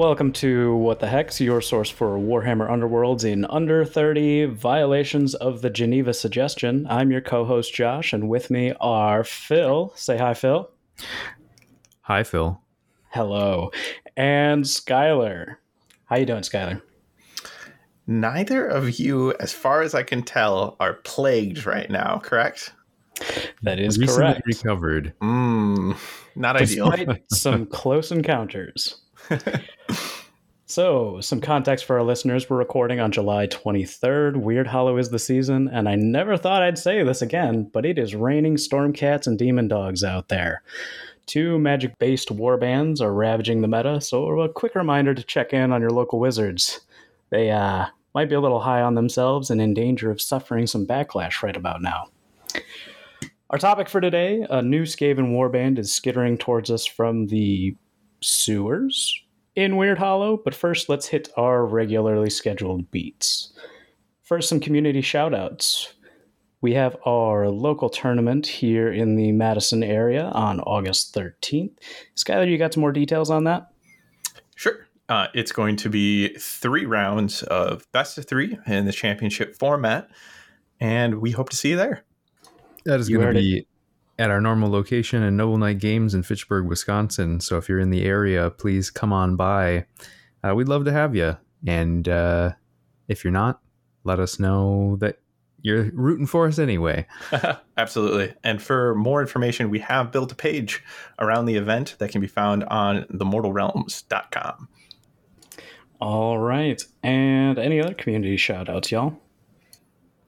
Welcome to What the Hex, your source for Warhammer Underworlds in under 30 violations of the Geneva suggestion. I'm your co-host Josh, and with me are Phil. Say hi, Phil. Hi, Phil. Hello. And Skylar. How you doing, Skylar? Neither of you, as far as I can tell, are plagued right now, correct? That is Recently correct. recovered. Mm, not ideal. Despite some close encounters. So, some context for our listeners. We're recording on July 23rd. Wyrdhollow is the season, and I never thought I'd say this again, but it is raining storm cats and demon dogs out there. Two magic based warbands are ravaging the meta, so a quick reminder to check in on your local wizards. They uh, might be a little high on themselves and in danger of suffering some backlash right about now. Our topic for today a new Skaven warband is skittering towards us from the sewers in Wyrdhollow, but first let's hit our regularly scheduled beats. First, some community shoutouts. We have our local tournament here in the Madison area on August 13th. Skylar, you got some more details on that? Sure. Uh, it's going to be three rounds of best of three in the championship format, and we hope to see you there. That is going to heard it. be at our normal location in Noble Knight Games in Fitchburg, Wisconsin. So if you're in the area, please come on by. Uh, we'd love to have you. And uh, if you're not, let us know that you're rooting for us anyway. Absolutely. And for more information, we have built a page around the event that can be found on themortalrealms.com. All right. And any other community shoutouts, y'all?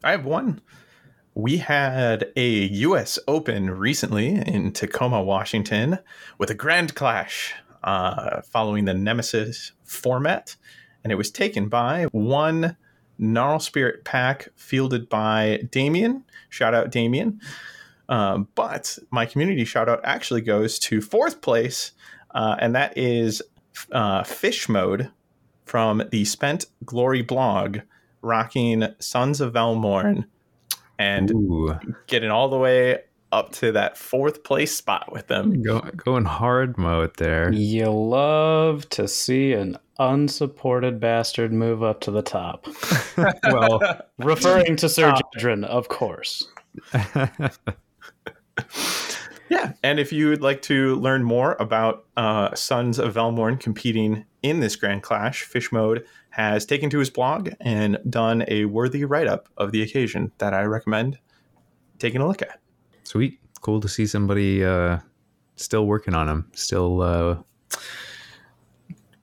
I have one. We had a U.S. Open recently in Tacoma, Washington, with a grand clash uh, following the Nemesis format, and it was taken by one Gnarlspirit pack fielded by Damien. Shout out Damien. Um, but my community shout out actually goes to fourth place, uh, and that is uh, Fish Mode from the Spent Glory blog, rocking Sons of Velmorn and Ooh, getting all the way up to that fourth place spot with them. go, going hard mode there. You love to see an unsupported bastard move up to the top. well, Referring to Sir Jedrin, of course. Yeah, and if you would like to learn more about uh, Sons of Velmorn competing in this Grand Clash, Fish Mode has taken to his blog and done a worthy write up of the occasion that I recommend taking a look at. sweet. Cool to see somebody uh, still working on them. Still uh,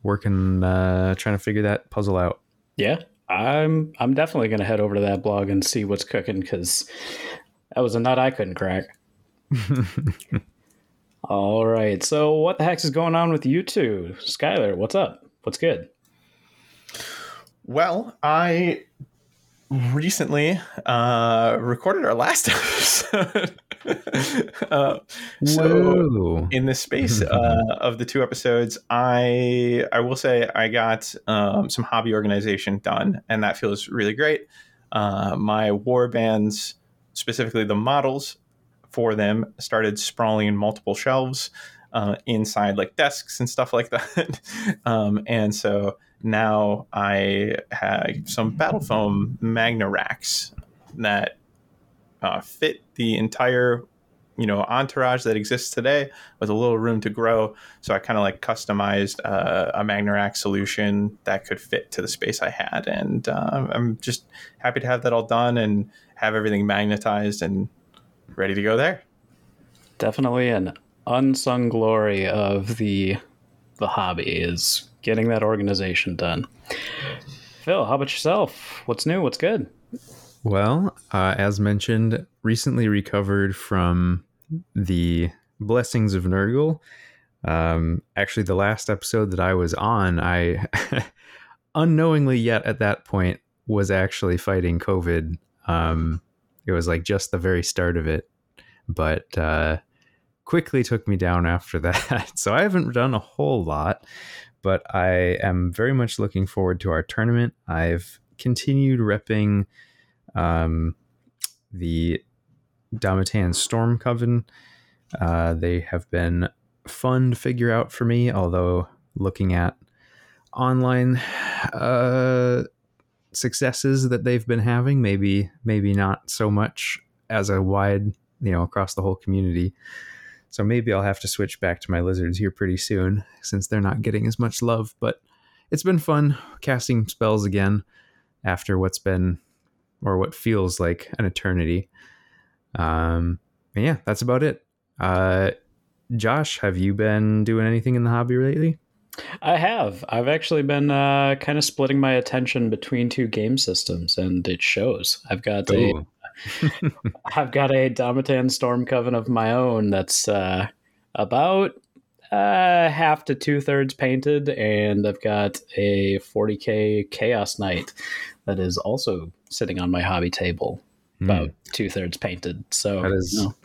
working, uh, trying to figure that puzzle out. Yeah, I'm I'm definitely gonna head over to that blog and see what's cooking because that was a nut I couldn't crack. All right, so what the heck is going on with you two, Skylar? What's up? What's good? Well, I recently uh, recorded our last episode. uh, so, in the space uh, of the two episodes, I I will say I got um, some hobby organization done, and that feels really great. Uh, my war bands, specifically the models for them, started sprawling in multiple shelves uh, inside like desks and stuff like that, um, and so now I have some battle foam magna racks that uh, fit the entire you know entourage that exists today with a little room to grow. So i kind of like customized uh, a magnarack solution that could fit to the space i had. And uh, i'm just happy to have that all done and have everything magnetized and ready to go there Definitely an unsung glory of the the hobby is getting that organization done. Phil, how about yourself? What's new? What's good? Well, uh, as mentioned, recently recovered from the blessings of Nurgle. Um, actually, the last episode that I was on, I unknowingly yet at that point was actually fighting COVID. Um, it was like just the very start of it, but uh, quickly took me down after that. so I haven't done a whole lot, but I am very much looking forward to our tournament. I've continued repping um, the Domitan Storm Coven. Uh, they have been fun to figure out for me, although looking at online uh, successes that they've been having. Maybe maybe not so much as a wide you know across the whole community. So maybe I'll have to switch back to my lizards here pretty soon since they're not getting as much love. But it's been fun casting spells again after what's been or what feels like an eternity. Um, yeah, that's about it. Uh, Josh, have you been doing anything in the hobby lately? I have. I've actually been uh, kind of splitting my attention between two game systems, and it shows. I've got a, I've got a Domitan Storm Coven of my own that's uh, about uh, half to two thirds painted, and I've got a 40k Chaos Knight that is also sitting on my hobby table, about mm. two thirds painted. So that is you know,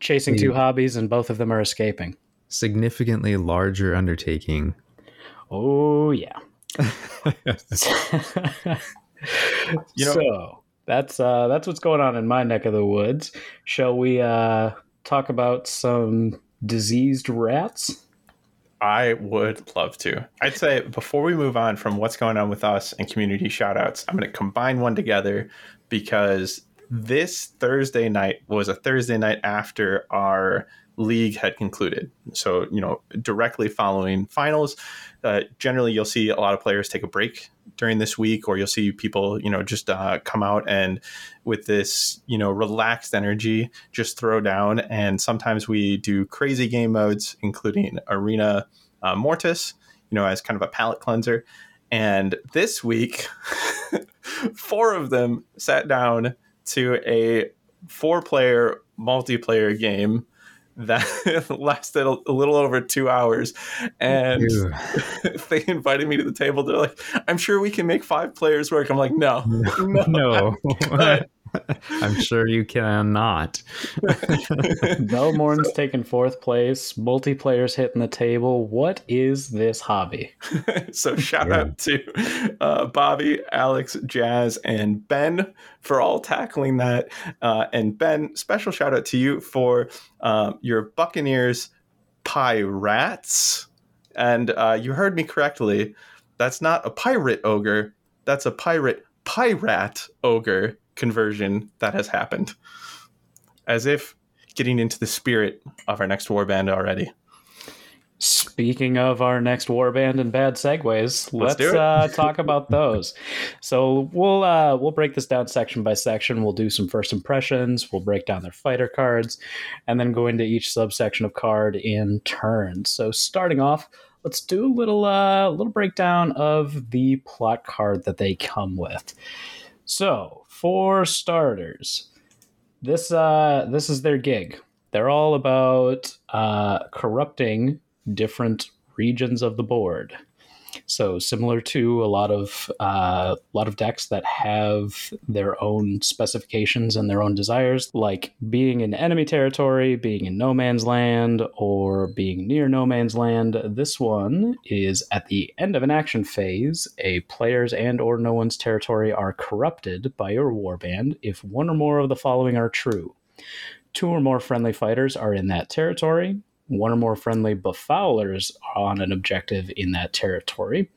chasing two hobbies, and both of them are escaping. Significantly larger undertaking. Oh yeah. you know, so that's uh, that's what's going on in my neck of the woods. Shall we uh, talk about some diseased rats? I would love to. I'd say before we move on from what's going on with us and community shoutouts, I'm going to combine one together because this Thursday night was a Thursday night after our league had concluded. So, you know, directly following finals, uh, generally you'll see a lot of players take a break during this week, or you'll see people, you know, just uh, come out and with this, you know, relaxed energy, just throw down. And sometimes we do crazy game modes, including Arena uh, Mortis, you know, as kind of a palate cleanser. And this week, four of them sat down to a four player multiplayer game that lasted a, little over two hours and they invited me to the table they're like i'm sure we can make five players work i'm like no no, no. I'm sure you cannot. Velmorn's taking fourth place. Multiplayer's hitting the table. What is this hobby? so shout yeah. out to uh, Bobby, Alex, Jazz, and Ben for all tackling that. Uh, and Ben, special shout out to you for uh, your Buccaneers pirates. And uh, you heard me correctly. That's not a pirate ogre. That's a pirate pirate ogre conversion that has happened. As if getting into the spirit of our next warband already. Speaking of our next warband and bad segues, let's, let's uh, talk about those. So we'll uh, we'll break this down section by section. We'll do some first impressions. We'll break down their fighter cards, and then go into each subsection of card in turn. So starting off, let's do a little uh, little breakdown of the plot card that they come with. So for starters, this uh, this is their gig. They're all about uh, corrupting different regions of the board. So similar to a lot of uh, a lot of decks that have their own specifications and their own desires, like being in enemy territory, being in no man's land, or being near no man's land. This one is at the end of an action phase. A player's and or no one's territory are corrupted by your warband if one or more of the following are true. Two or more friendly fighters are in that territory one or more friendly befoulers on an objective in that territory.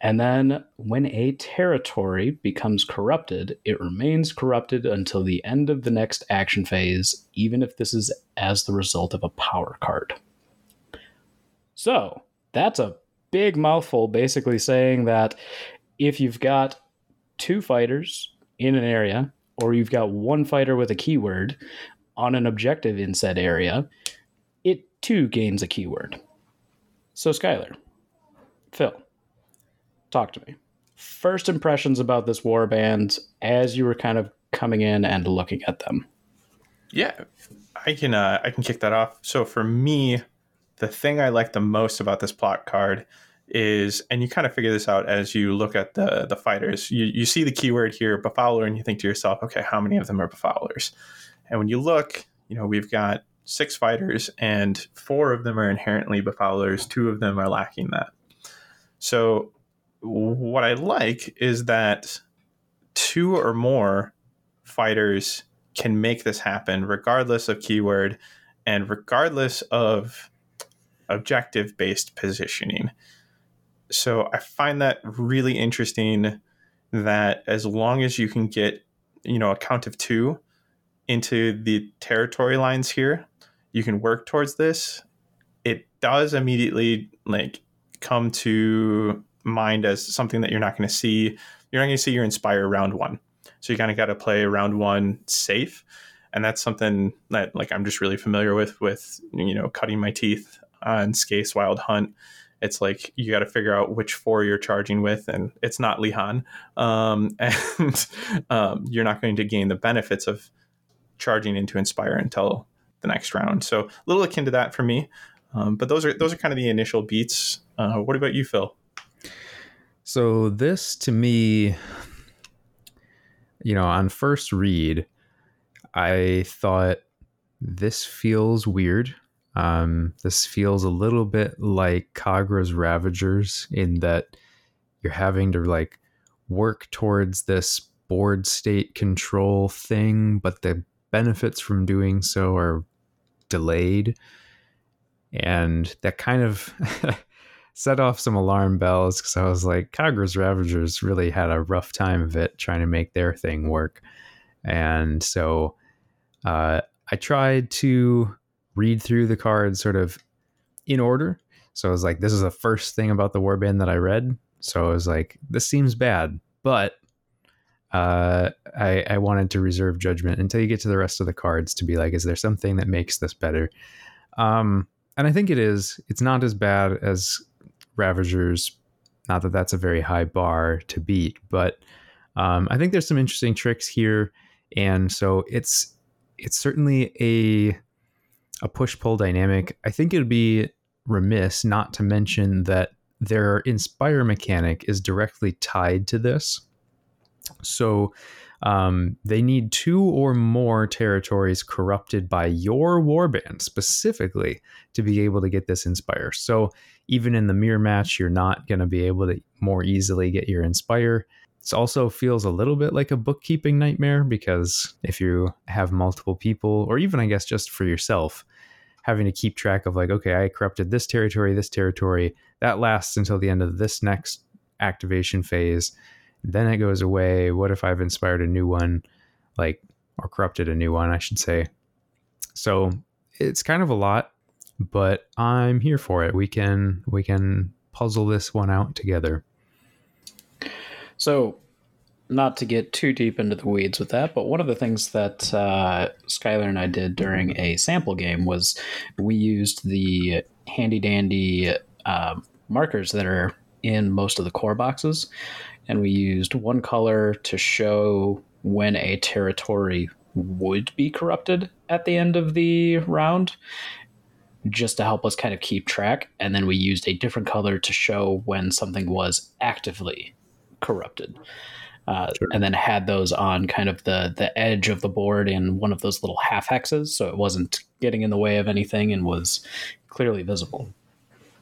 And then when a territory becomes corrupted, it remains corrupted until the end of the next action phase, even if this is as the result of a power card. So that's a big mouthful, basically saying that if you've got two fighters in an area, or you've got one fighter with a keyword on an objective in said area, two gains a keyword. So, Skylar, Phil, talk to me. First impressions about this warband as you were kind of coming in and looking at them. Yeah, I can uh, I can kick that off. So for me, the thing I like the most about this plot card is, and you kind of figure this out as you look at the the fighters. You you see the keyword here, befouler, and you think to yourself, okay, how many of them are befoulers? And when you look, you know, we've got six fighters, and four of them are inherently befoulers. Two of them are lacking that. So, what I like is that two or more fighters can make this happen, regardless of keyword and regardless of objective based positioning. so I find that really interesting that as long as you can get, you know, a count of two into the territory lines here, you can work towards this. It does immediately like come to mind as something that you're not going to see. You're not going to see your inspire round one. So you kind of got to play round one safe. And that's something that like I'm just really familiar with with you know cutting my teeth on Skaeth's Wild Hunt it's like you got to figure out which four you're charging with, and it's not Lighaen, um, and um, you're not going to gain the benefits of charging into Inspire until the next round. So a little akin to that for me, um, but those are those are kind of the initial beats. Uh, what about you, Phil? So this to me, you know, on first read, I thought this feels weird. Um, this feels a little bit like Khagra's Ravagers in that you're having to like work towards this board state control thing, but the benefits from doing so are delayed. And that kind of set off some alarm bells because I was like, Khagra's Ravagers really had a rough time of it trying to make their thing work. And so uh, I tried to read through the cards sort of in order. So I was like, this is the first thing about the warband that I read. So I was like, this seems bad, but uh, I, I wanted to reserve judgment until you get to the rest of the cards to be like, is there something that makes this better? Um, and I think it is. It's not as bad as Ravagers. Not that that's a very high bar to beat, but um, I think there's some interesting tricks here, and so it's it's certainly a a push pull dynamic, I think it would be remiss not to mention that their inspire mechanic is directly tied to this. So um, they need two or more territories corrupted by your warband specifically to be able to get this inspire. So even in the mirror match, you're not going to be able to more easily get your inspire. It also feels a little bit like a bookkeeping nightmare because if you have multiple people, or even I guess just for yourself, having to keep track of like, okay, I corrupted this territory, this territory. That lasts until the end of this next activation phase. Then it goes away. What if I've inspired a new one, like, or corrupted a new one, I should say. So it's kind of a lot, but I'm here for it. We can we can puzzle this one out together. So not to get too deep into the weeds with that, but one of the things that uh, Skylar and I did during a sample game was we used the handy dandy uh, markers that are in most of the core boxes, and we used one color to show when a territory would be corrupted at the end of the round just to help us kind of keep track and then we used a different color to show when something was actively corrupted uh, sure. and then had those on kind of the the edge of the board in one of those little half hexes, so it wasn't getting in the way of anything and was clearly visible.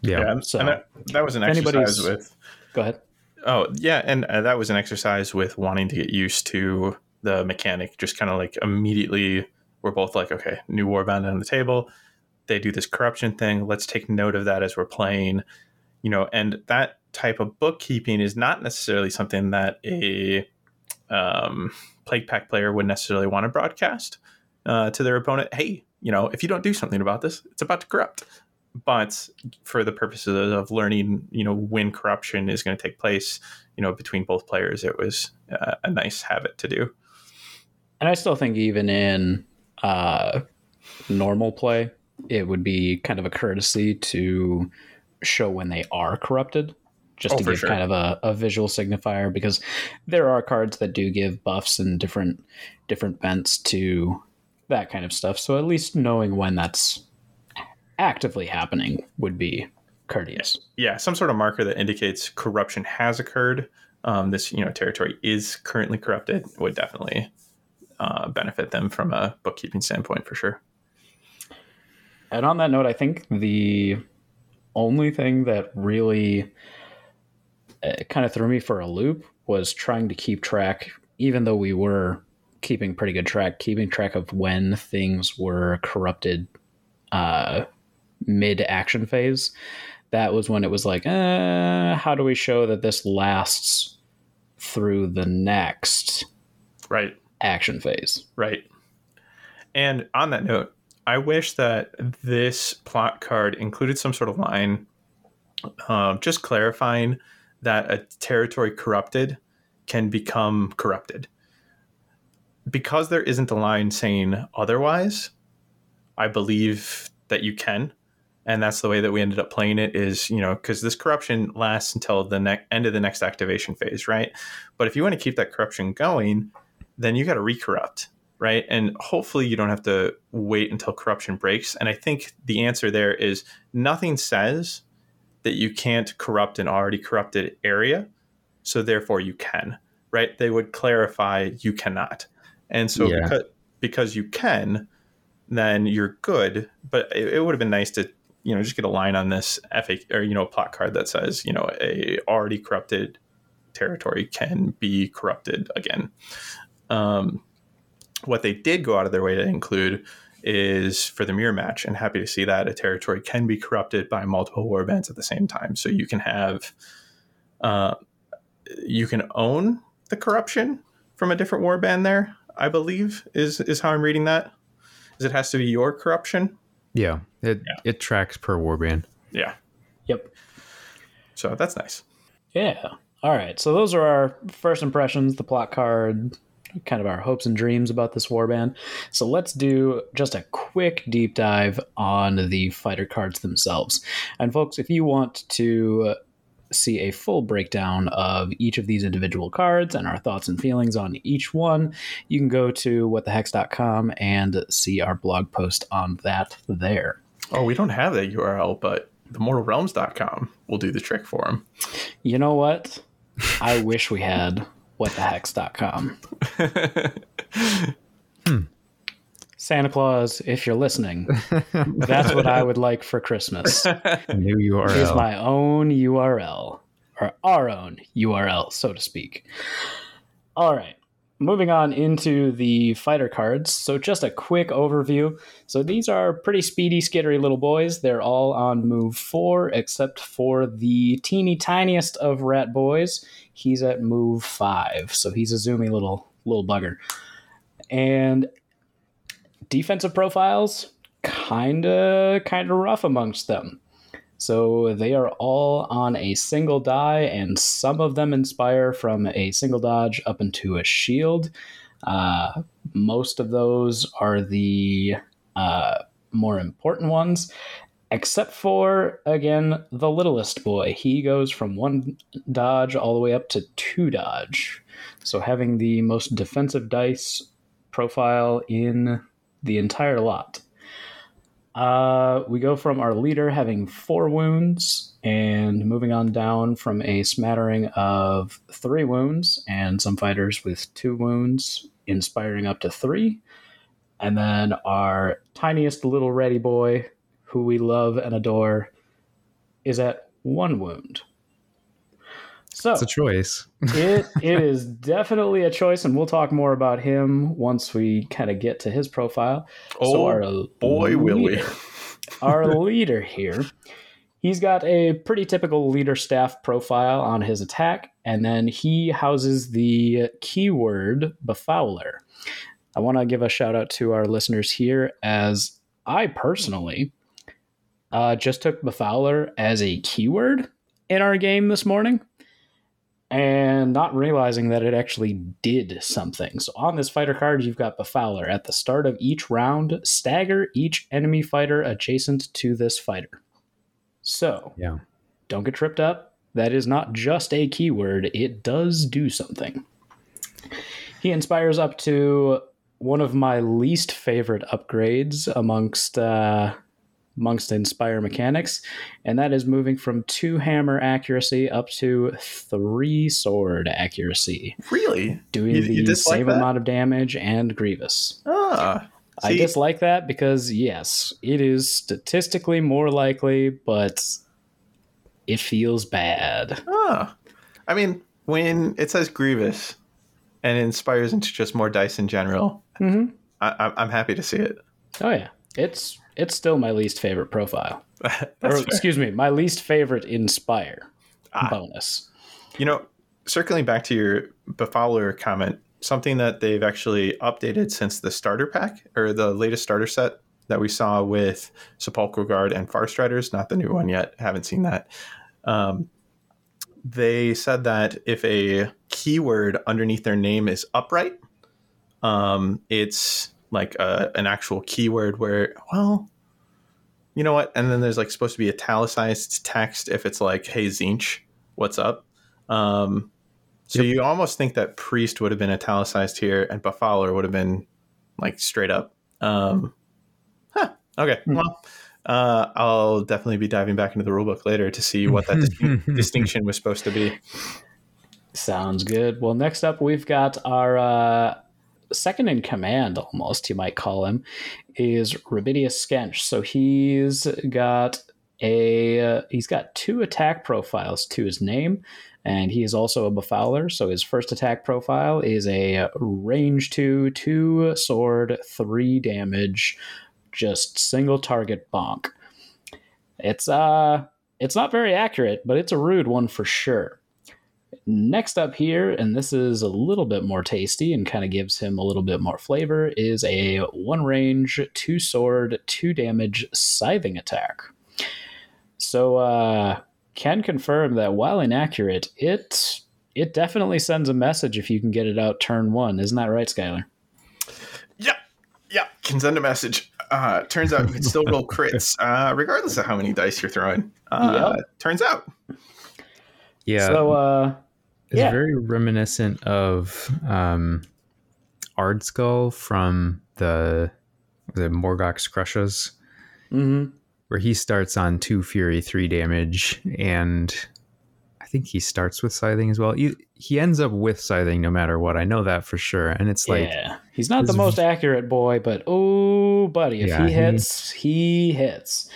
Yeah, yeah so that, that, was an exercise with. Go ahead. Oh yeah, and uh, that was an exercise with wanting to get used to the mechanic. Just kind of like immediately, we're both like, okay, new warband on the table. They do this corruption thing. Let's take note of that as we're playing. You know, and that type of bookkeeping is not necessarily something that a um, plague pack player would necessarily want to broadcast uh, to their opponent. Hey, you know, if you don't do something about this, it's about to corrupt. But for the purposes of learning, you know, when corruption is going to take place, you know, between both players, it was uh, a nice habit to do. And I still think even in uh, normal play, it would be kind of a courtesy to show when they are corrupted just oh, to give sure. kind of a, a visual signifier because there are cards that do give buffs and different different bents to that kind of stuff. So at least knowing when that's actively happening would be courteous. Yeah, some sort of marker that indicates corruption has occurred. Um, this you know territory is currently corrupted would definitely uh, benefit them from a bookkeeping standpoint for sure. And on that note, I think the only thing that really it kind of threw me for a loop was trying to keep track, even though we were keeping pretty good track, keeping track of when things were corrupted uh, mid action phase. that was when it was like, uh, how do we show that this lasts through the next Right. action phase? Right. And on that note, I wish that this plot card included some sort of line um, just clarifying that a territory corrupted can become corrupted. Because there isn't a line saying otherwise, I believe that you can. And that's the way that we ended up playing it is, you know, because this corruption lasts until the ne- end of the next activation phase, right? But if you want to keep that corruption going, then you got to recorrupt right? And hopefully you don't have to wait until corruption breaks. And I think the answer there is nothing says that you can't corrupt an already corrupted area. So therefore you can, right? They would clarify you cannot. And so Yeah. because, because you can, then you're good. But it, it would have been nice to, you know, just get a line on this FA or, you know, a plot card that says, you know, a already corrupted territory can be corrupted again. Um, what they did go out of their way to include is for the mirror match, and happy to see that a territory can be corrupted by multiple war warbands at the same time. So you can have, uh, you can own the corruption from a different warband. There, I believe, is is how I'm reading that. Is it has to be your corruption? Yeah, it Yeah. it tracks per warband. Yeah. Yep. So that's nice. Yeah. All right. So those are our first impressions, the plot card, kind of our hopes and dreams about this warband. So let's do just a quick deep dive on the fighter cards themselves. And folks, if you want to see a full breakdown of each of these individual cards and our thoughts and feelings on each one, you can go to whatthehex.com and see our blog post on that there. Oh, we don't have that URL, but themortalrealms.com will do the trick for him. You know what? I wish we had whatthehex.com. Santa Claus, if you're listening, that's what I would like for Christmas. New Is URL. my own URL or our own URL, so to speak. All right. Moving on into the fighter cards. So, just a quick overview. So, these are pretty speedy, skittery little boys. They're all on move four, except for the teeny tiniest of rat boys. He's at move five. So, he's a zoomy little little bugger. And defensive profiles, kinda kinda rough amongst them. So they are all on a single die, and some of them inspire from a single dodge up into a shield. Uh, most of those are the uh, more important ones, except for, again, the littlest boy. He goes from one dodge all the way up to two dodge. So having the most defensive dice profile in the entire lot. Uh, we go from our leader having four wounds and moving on down from a smattering of three wounds and some fighters with two wounds, inspiring up to three. And then our tiniest little ready boy, who we love and adore, is at one wound. So It's a choice. it it is definitely a choice, and we'll talk more about him once we kind of get to his profile. Oh, our boy, will we. our leader here, he's got a pretty typical leader staff profile on his attack, and then he houses the keyword befouler. I want to give a shout out to our listeners here, as I personally uh, just took befouler as a keyword in our game this morning and not realizing that it actually did something. So on this fighter card, you've got Befouler. At the start of each round, stagger each enemy fighter adjacent to this fighter. So Yeah. don't get tripped up. That is not just a keyword, it does do something. He inspires up to one of my least favorite upgrades amongst uh, amongst inspire mechanics, and that is moving from two hammer accuracy up to three sword accuracy, Really? doing You- you the same that? amount of damage and grievous. Ah. I dislike that because yes, it is statistically more likely, but it feels bad. Ah. I mean, when it says Grievous and it inspires into just more dice in general, Mm-hmm. I, I'm happy to see it. Oh yeah, It's it's still my least favorite profile. Or excuse me, my least favorite inspire Ah. bonus. You know, circling back to your Befouler comment, something that they've actually updated since the starter pack or the latest starter set that we saw with Sepulchral Guard and Farstriders, not the new one yet, haven't seen that. Um, they said that if a keyword underneath their name is upright, um, it's like a, an actual keyword where, well, you know what? And then there's like supposed to be italicized text if it's like, hey, Zinch, what's up? Um, so you almost think that Priest would have been italicized here and Befouler would have been like straight up. Um, huh. Okay. Hmm. Well, uh, I'll definitely be diving back into the rulebook later to see what that dis- distinction was supposed to be. Sounds good. Well, next up we've got our uh, second in command, almost you might call him, is Rabidius Skench. So he's got a uh, he's got two attack profiles to his name, and he is also a befouler. So his first attack profile is a range two, two sword, three damage, just single target bonk. It's uh it's not very accurate, but it's a rude one for sure. Next up here, and this is a little bit more tasty and kind of gives him a little bit more flavor, is a one range, two sword, two damage scything attack. So uh can confirm that while inaccurate, it it definitely sends a message if you can get it out turn one. Isn't that right, Skylar? Yep. Yep. Can send a message. Uh, turns out you can still roll crits, uh, regardless of how many dice you're throwing. Uh, Turns out. Yeah, So uh it's yeah. very reminiscent of um, Ardskull from the the Morgok's Krushas, mhm. where he starts on two fury, three damage, and I think he starts with scything as well. He, he ends up with scything no matter what. I know that for sure. And it's like yeah, he's not the most accurate boy, but oh, buddy, if Yeah, he he- hits, he hits.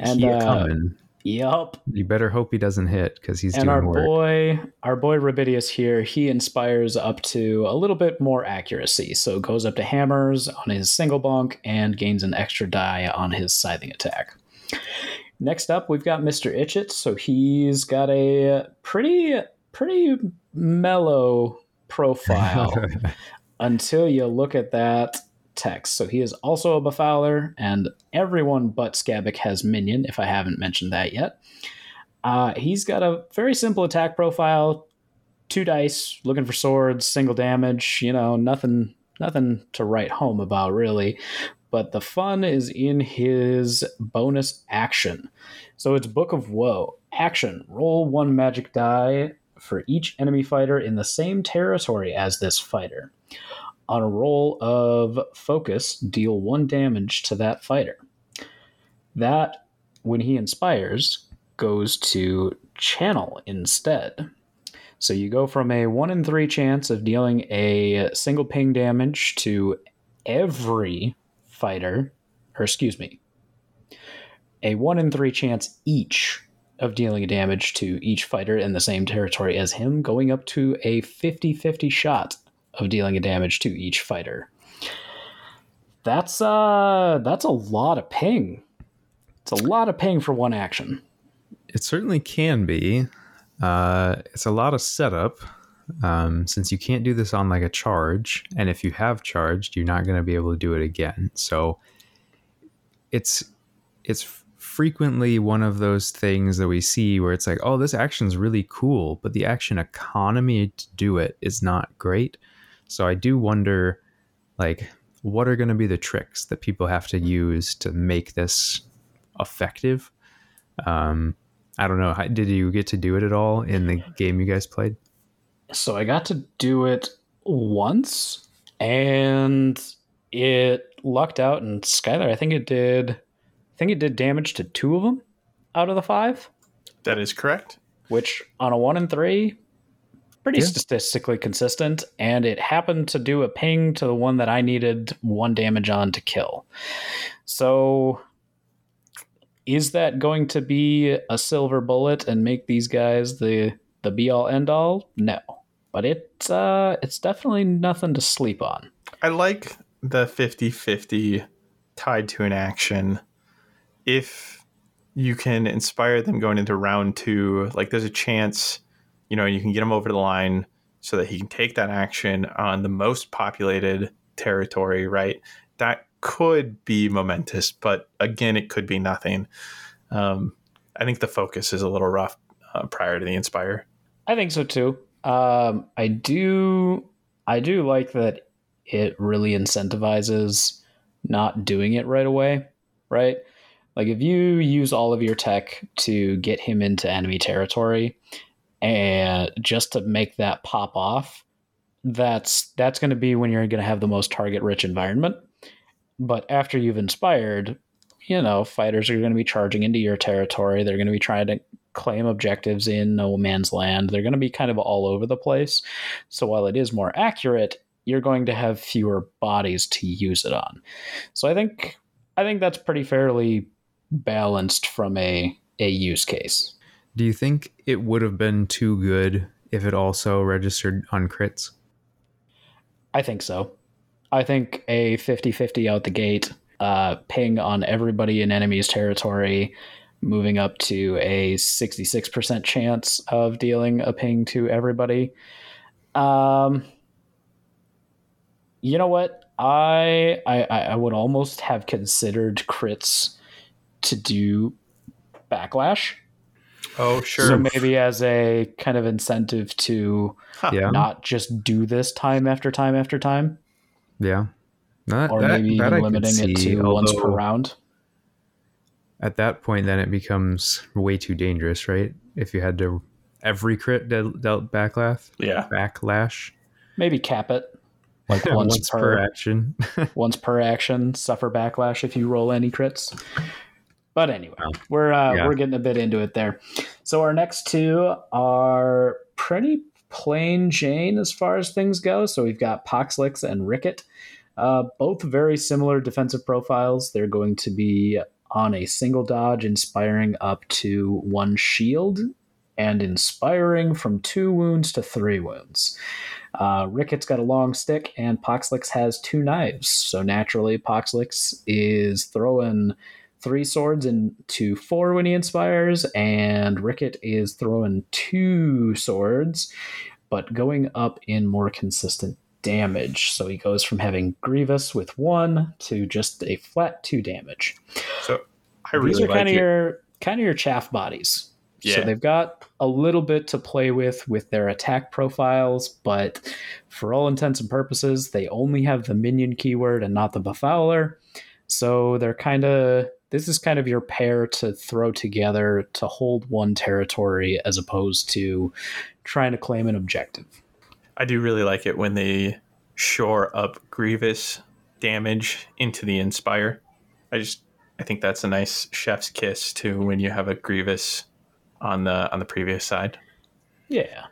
And he uh, coming. Yup. You better hope he doesn't hit because he's And doing our work. boy, our boy Rabidius here, he inspires up to a little bit more accuracy. So goes up to hammers on his single bonk and gains an extra die on his scything attack. Next up, we've got Mr. Itchit. So he's got a pretty, pretty mellow profile until you look at that text. So he is also a Befouler, and everyone but Skabbik has Minion, if I haven't mentioned that yet. Uh, he's got a very simple attack profile two dice, looking for swords, single damage, you know, nothing nothing to write home about really. But the fun is in his bonus action. So it's Book of Woe. Action. Roll one magic die for each enemy fighter in the same territory as this fighter. On a roll of focus, deal one damage to that fighter. That, when he inspires, goes to channel instead. So you go from a one in three chance of dealing a single ping damage to every fighter, or excuse me, a one in three chance each of dealing a damage to each fighter in the same territory as him, going up to a 50 50 shot of dealing a damage to each fighter. That's uh that's a lot of ping. It's a lot of ping for one action. It certainly can be. Uh, it's a lot of setup um, since you can't do this on like a charge, and if you have charged, you're not going to be able to do it again. So it's it's frequently one of those things that we see where it's like, oh, this action's really cool, but the action economy to do it is not great. So I do wonder, like, what are going to be the tricks that people have to use to make this effective? Um, I don't know. How- Did you get to do it at all in the game you guys played? So I got to do it once and it lucked out and Skylar, I think it did I think it did damage to two of them out of the five, That is correct. which on a one and three, pretty Yeah. statistically consistent, and it happened to do a ping to the one that I needed one damage on to kill. So is that going to be a silver bullet and make these guys the the be all end all? No. But it's uh it's definitely nothing to sleep on. I like the 50 50 tied to an action, if you can inspire them going into round two, like there's a chance, you know, you can get him over the line so that he can take that action on the most populated territory, right? That could be momentous, but again, it could be nothing. Um, I think the focus is a little rough uh, prior to the Inspire. I think so too. Um, I do. I do like that it really incentivizes not doing it right away, right? Like if you use all of your tech to get him into enemy territory and just to make that pop off, that's that's going to be when you're going to have the most target rich environment. But after you've inspired, you know, fighters are going to be charging into your territory. They're going to be trying to claim objectives in no man's land. They're going to be kind of all over the place. So while it is more accurate, you're going to have fewer bodies to use it on. So I think I think that's pretty fairly balanced from a a use case. Do you think it would have been too good if it also registered on crits? I think so. I think a 50-50 out the gate uh, ping on everybody in enemy's territory moving up to a 66% chance of dealing a ping to everybody. Um, you know what? I, I I would almost have considered crits to do backlash. Oh, sure. So maybe as a kind of incentive to Huh. Yeah. not just do this time after time after time, Yeah. That, or that- maybe that even I could limiting it see, to once per round. At that point, then it becomes way too dangerous, right? If you had to every crit dealt, dealt backlash, Yeah. backlash Maybe cap it like once, once per, per action. once per action. Suffer backlash if you roll any crits. But anyway, we're uh, Yeah. we're getting a bit into it there. So our next two are pretty plain Jane as far as things go. So we've got Poxlix and Rickett, uh, both very similar defensive profiles. They're going to be on a single dodge, inspiring up to one shield, and inspiring from two wounds to three wounds. Uh, Ricket's got a long stick, and Poxlix has two knives. So naturally, Poxlix is throwing three swords into four when he inspires, and Ricket is throwing two swords, but going up in more consistent damage. So he goes from having Grievous with one to just a flat two damage. So I really These are like kind of your kind of your chaff bodies. So they've got a little bit to play with with their attack profiles, but for all intents and purposes, they only have the minion keyword and not the befouler. So they're kind of this is kind of your pair to throw together to hold one territory as opposed to trying to claim an objective. I do really like it when they shore up Grievous damage into the Inspire. I just I think that's a nice chef's kiss too when you have a Grievous on the on the previous side. Yeah.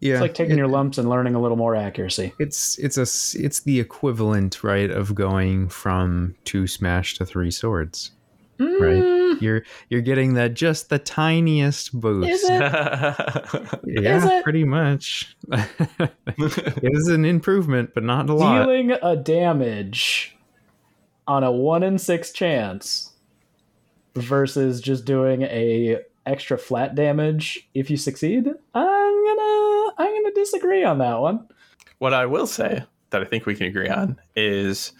yeah, It's like taking your lumps and learning a little more accuracy. it's it's a it's the equivalent, right, of going from two smash to three swords. Right, mm. you're you're getting that just the tiniest boost. Is it? Yeah, Is it? pretty much. it is an improvement, but not a lot. dealing a damage on a one in six chance versus just doing a extra flat damage if you succeed i'm gonna i'm gonna disagree on that one what I will say that I think we can agree on is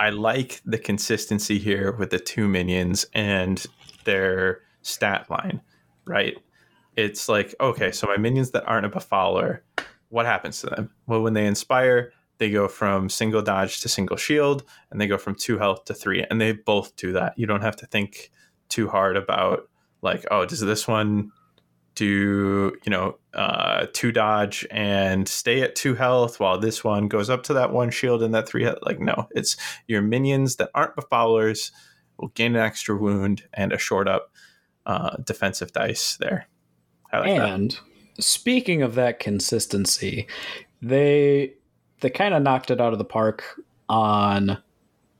I like the consistency here with the two minions and their stat line, right? It's like, okay, so my minions that aren't a befouler, what happens to them? Well, when they inspire, they go from single dodge to single shield, and they go from two health to three, and they both do that. You don't have to think too hard about like, oh, does this one do you know uh, two dodge and stay at two health while this one goes up to that one shield and that three health? Like, no, it's your minions that aren't befoulers will gain an extra wound and a short up uh, defensive dice there. Like that. and speaking of that consistency they they kind of knocked it out of the park on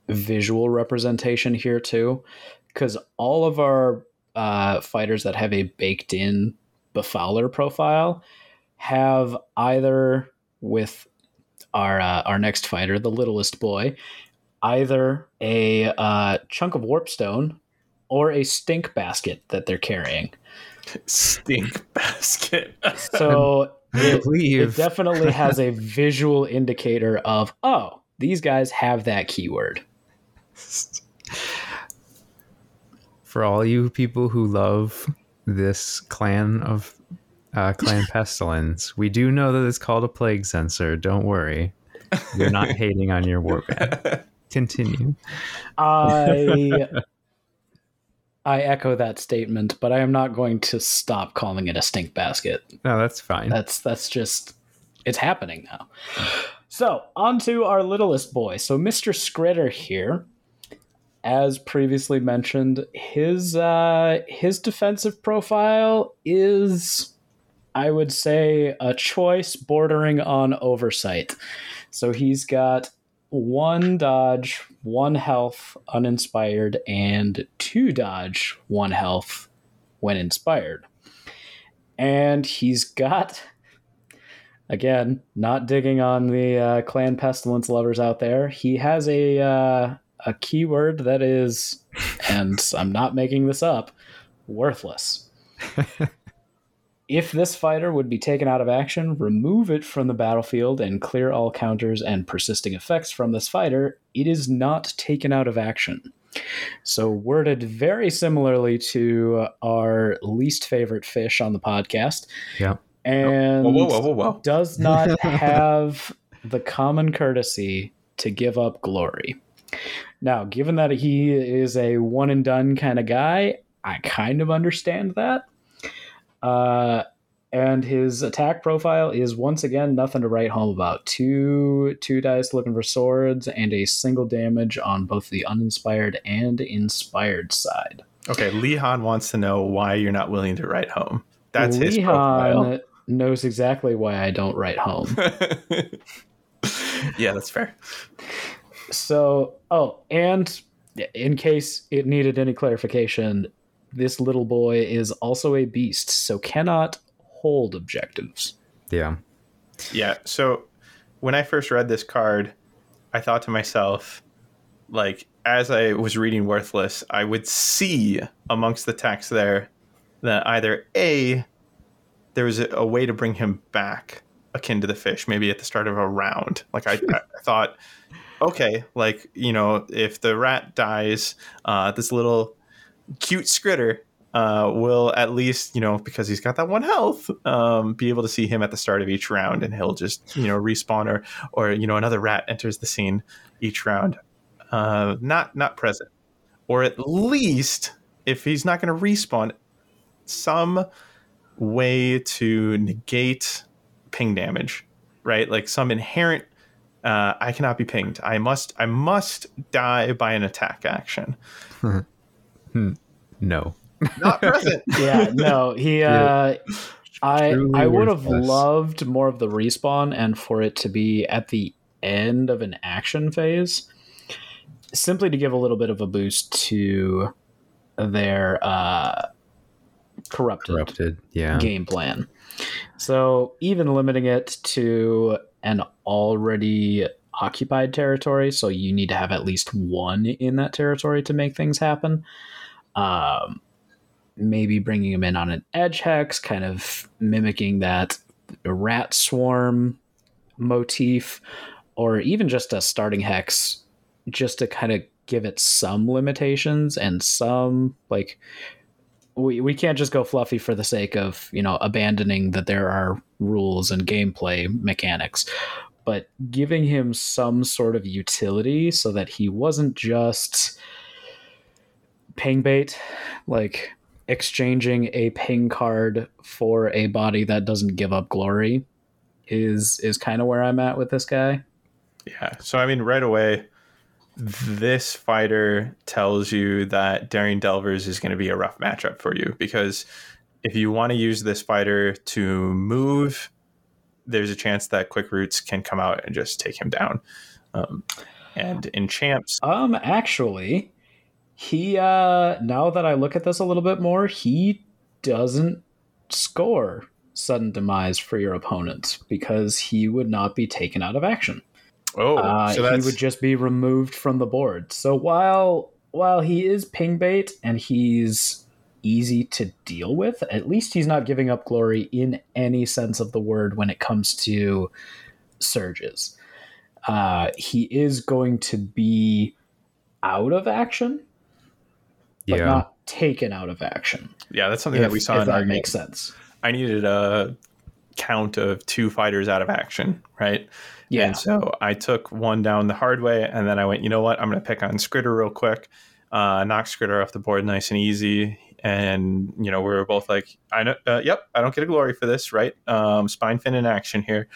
visual representation here too because all of our uh, fighters that have a baked in befouler profile have either with our uh, our next fighter the littlest boy either a uh, chunk of warpstone or a stink basket that they're carrying. Stink basket. So it, it definitely has a visual indicator of, oh, these guys have that keyword. for all you people who love this clan of uh, clan pestilence, we do know that it's called a plague censer. Don't worry, you're not hating on your warband. Continue. I I echo that statement, but I am not going to stop calling it a stink basket. No, that's fine. That's that's just it's happening now. So on to our littlest boy. So Mr. Skritter here, as previously mentioned, his uh, his defensive profile is, I would say, a choice bordering on oversight. So he's got one dodge, one health uninspired, and two dodge, one health when inspired. And he's got, again, not digging on the uh, clan pestilence lovers out there. He has a uh, a keyword that is, and I'm not making this up, worthless. If this fighter would be taken out of action, remove it from the battlefield and clear all counters and persisting effects from this fighter, it is not taken out of action. So, worded very similarly to our least favorite fish on the podcast. Yeah. And whoa, whoa, whoa, whoa, whoa. does not have the common courtesy to give up glory. Now, given that he is a one and done kind of guy, I kind of understand that. Uh, and his attack profile is once again nothing to write home about. Two two dice looking for swords and a single damage on both the uninspired and inspired side. Okay, Lighaen wants to know why you're not willing to write home. That's his profile. Lighaen knows exactly why I don't write home. yeah, that's fair. So, oh, and in case it needed any clarification, this little boy is also a beast, so cannot hold objectives. Yeah. Yeah. So when I first read this card, I thought to myself, like, as I was reading Worthless, I would see amongst the text there that either A, there was a, a way to bring him back akin to the fish, maybe at the start of a round. Like, I, I thought, okay, like, you know, if the rat dies, uh, this little cute Skritter uh, will at least, you know, because he's got that one health, um, be able to see him at the start of each round, and he'll just, you know, respawn or, or you know, another rat enters the scene each round. Uh, not not present, or at least if he's not going to respawn, some way to negate ping damage, right? Like some inherent. Uh, I cannot be pinged. I must. I must die by an attack action. No. Not present. Yeah, no, he. Uh, I Truly I would have worthless. loved more of the respawn and for it to be at the end of an action phase, simply to give a little bit of a boost to their uh, corrupted, Corrupted. Yeah. game plan. So even limiting it to an already occupied territory, so you need to have at least one in that territory to make things happen. Um, maybe bringing him in on an edge hex, kind of mimicking that rat swarm motif, or even just a starting hex, just to kind of give it some limitations and some like we, we can't just go fluffy for the sake of you know abandoning that there are rules and gameplay mechanics but giving him some sort of utility so that he wasn't just ping bait like exchanging a ping card for a body that doesn't give up glory is is kind of where i'm at with this guy Yeah. So I mean, right away, this fighter tells you that Daring Delvers is going to be a rough matchup for you because if you want to use this fighter to move, there's a chance that Quick Roots can come out and just take him down. Um, and in champs, Um, actually, he uh now that I look at this a little bit more, he doesn't score sudden demise for your opponent because he would not be taken out of action. Oh, uh, so he would just be removed from the board. So while while he is ping bait and he's easy to deal with, at least he's not giving up glory in any sense of the word when it comes to surges. Uh, he is going to be out of action, but yeah. not taken out of action. yeah, that's something that we saw if in our that game. makes sense. I needed a count of two fighters out of action, right? Yeah, And so I took one down the hard way, and then I went, you know what? I'm going to pick on Skritter real quick, uh, knock Skritter off the board nice and easy. And, you know, we were both like, I know, uh, yep, I don't get a glory for this, right? Um, spine fin in action here.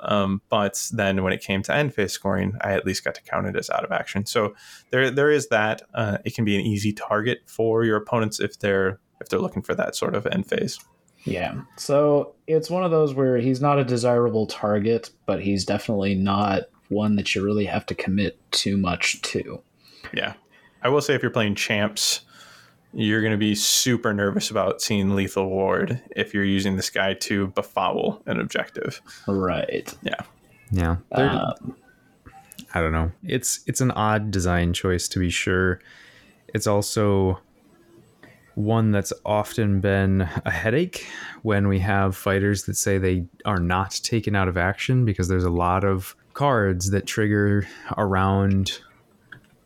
Um, but then when it came to end phase scoring, I at least got to count it as out of action. So there, there is that. Uh, it can be an easy target for your opponents if they're if they're looking for that sort of end phase. Yeah. So it's one of those where he's not a desirable target, but he's definitely not one that you really have to commit too much to. Yeah. I will say if you're playing champs, you're going to be super nervous about seeing lethal ward if you're using this guy to befoul an objective. Right. Yeah. Yeah. Um, I don't know. It's it's an odd design choice to be sure. It's also one that's often been a headache when we have fighters that say they are not taken out of action because there's a lot of cards that trigger around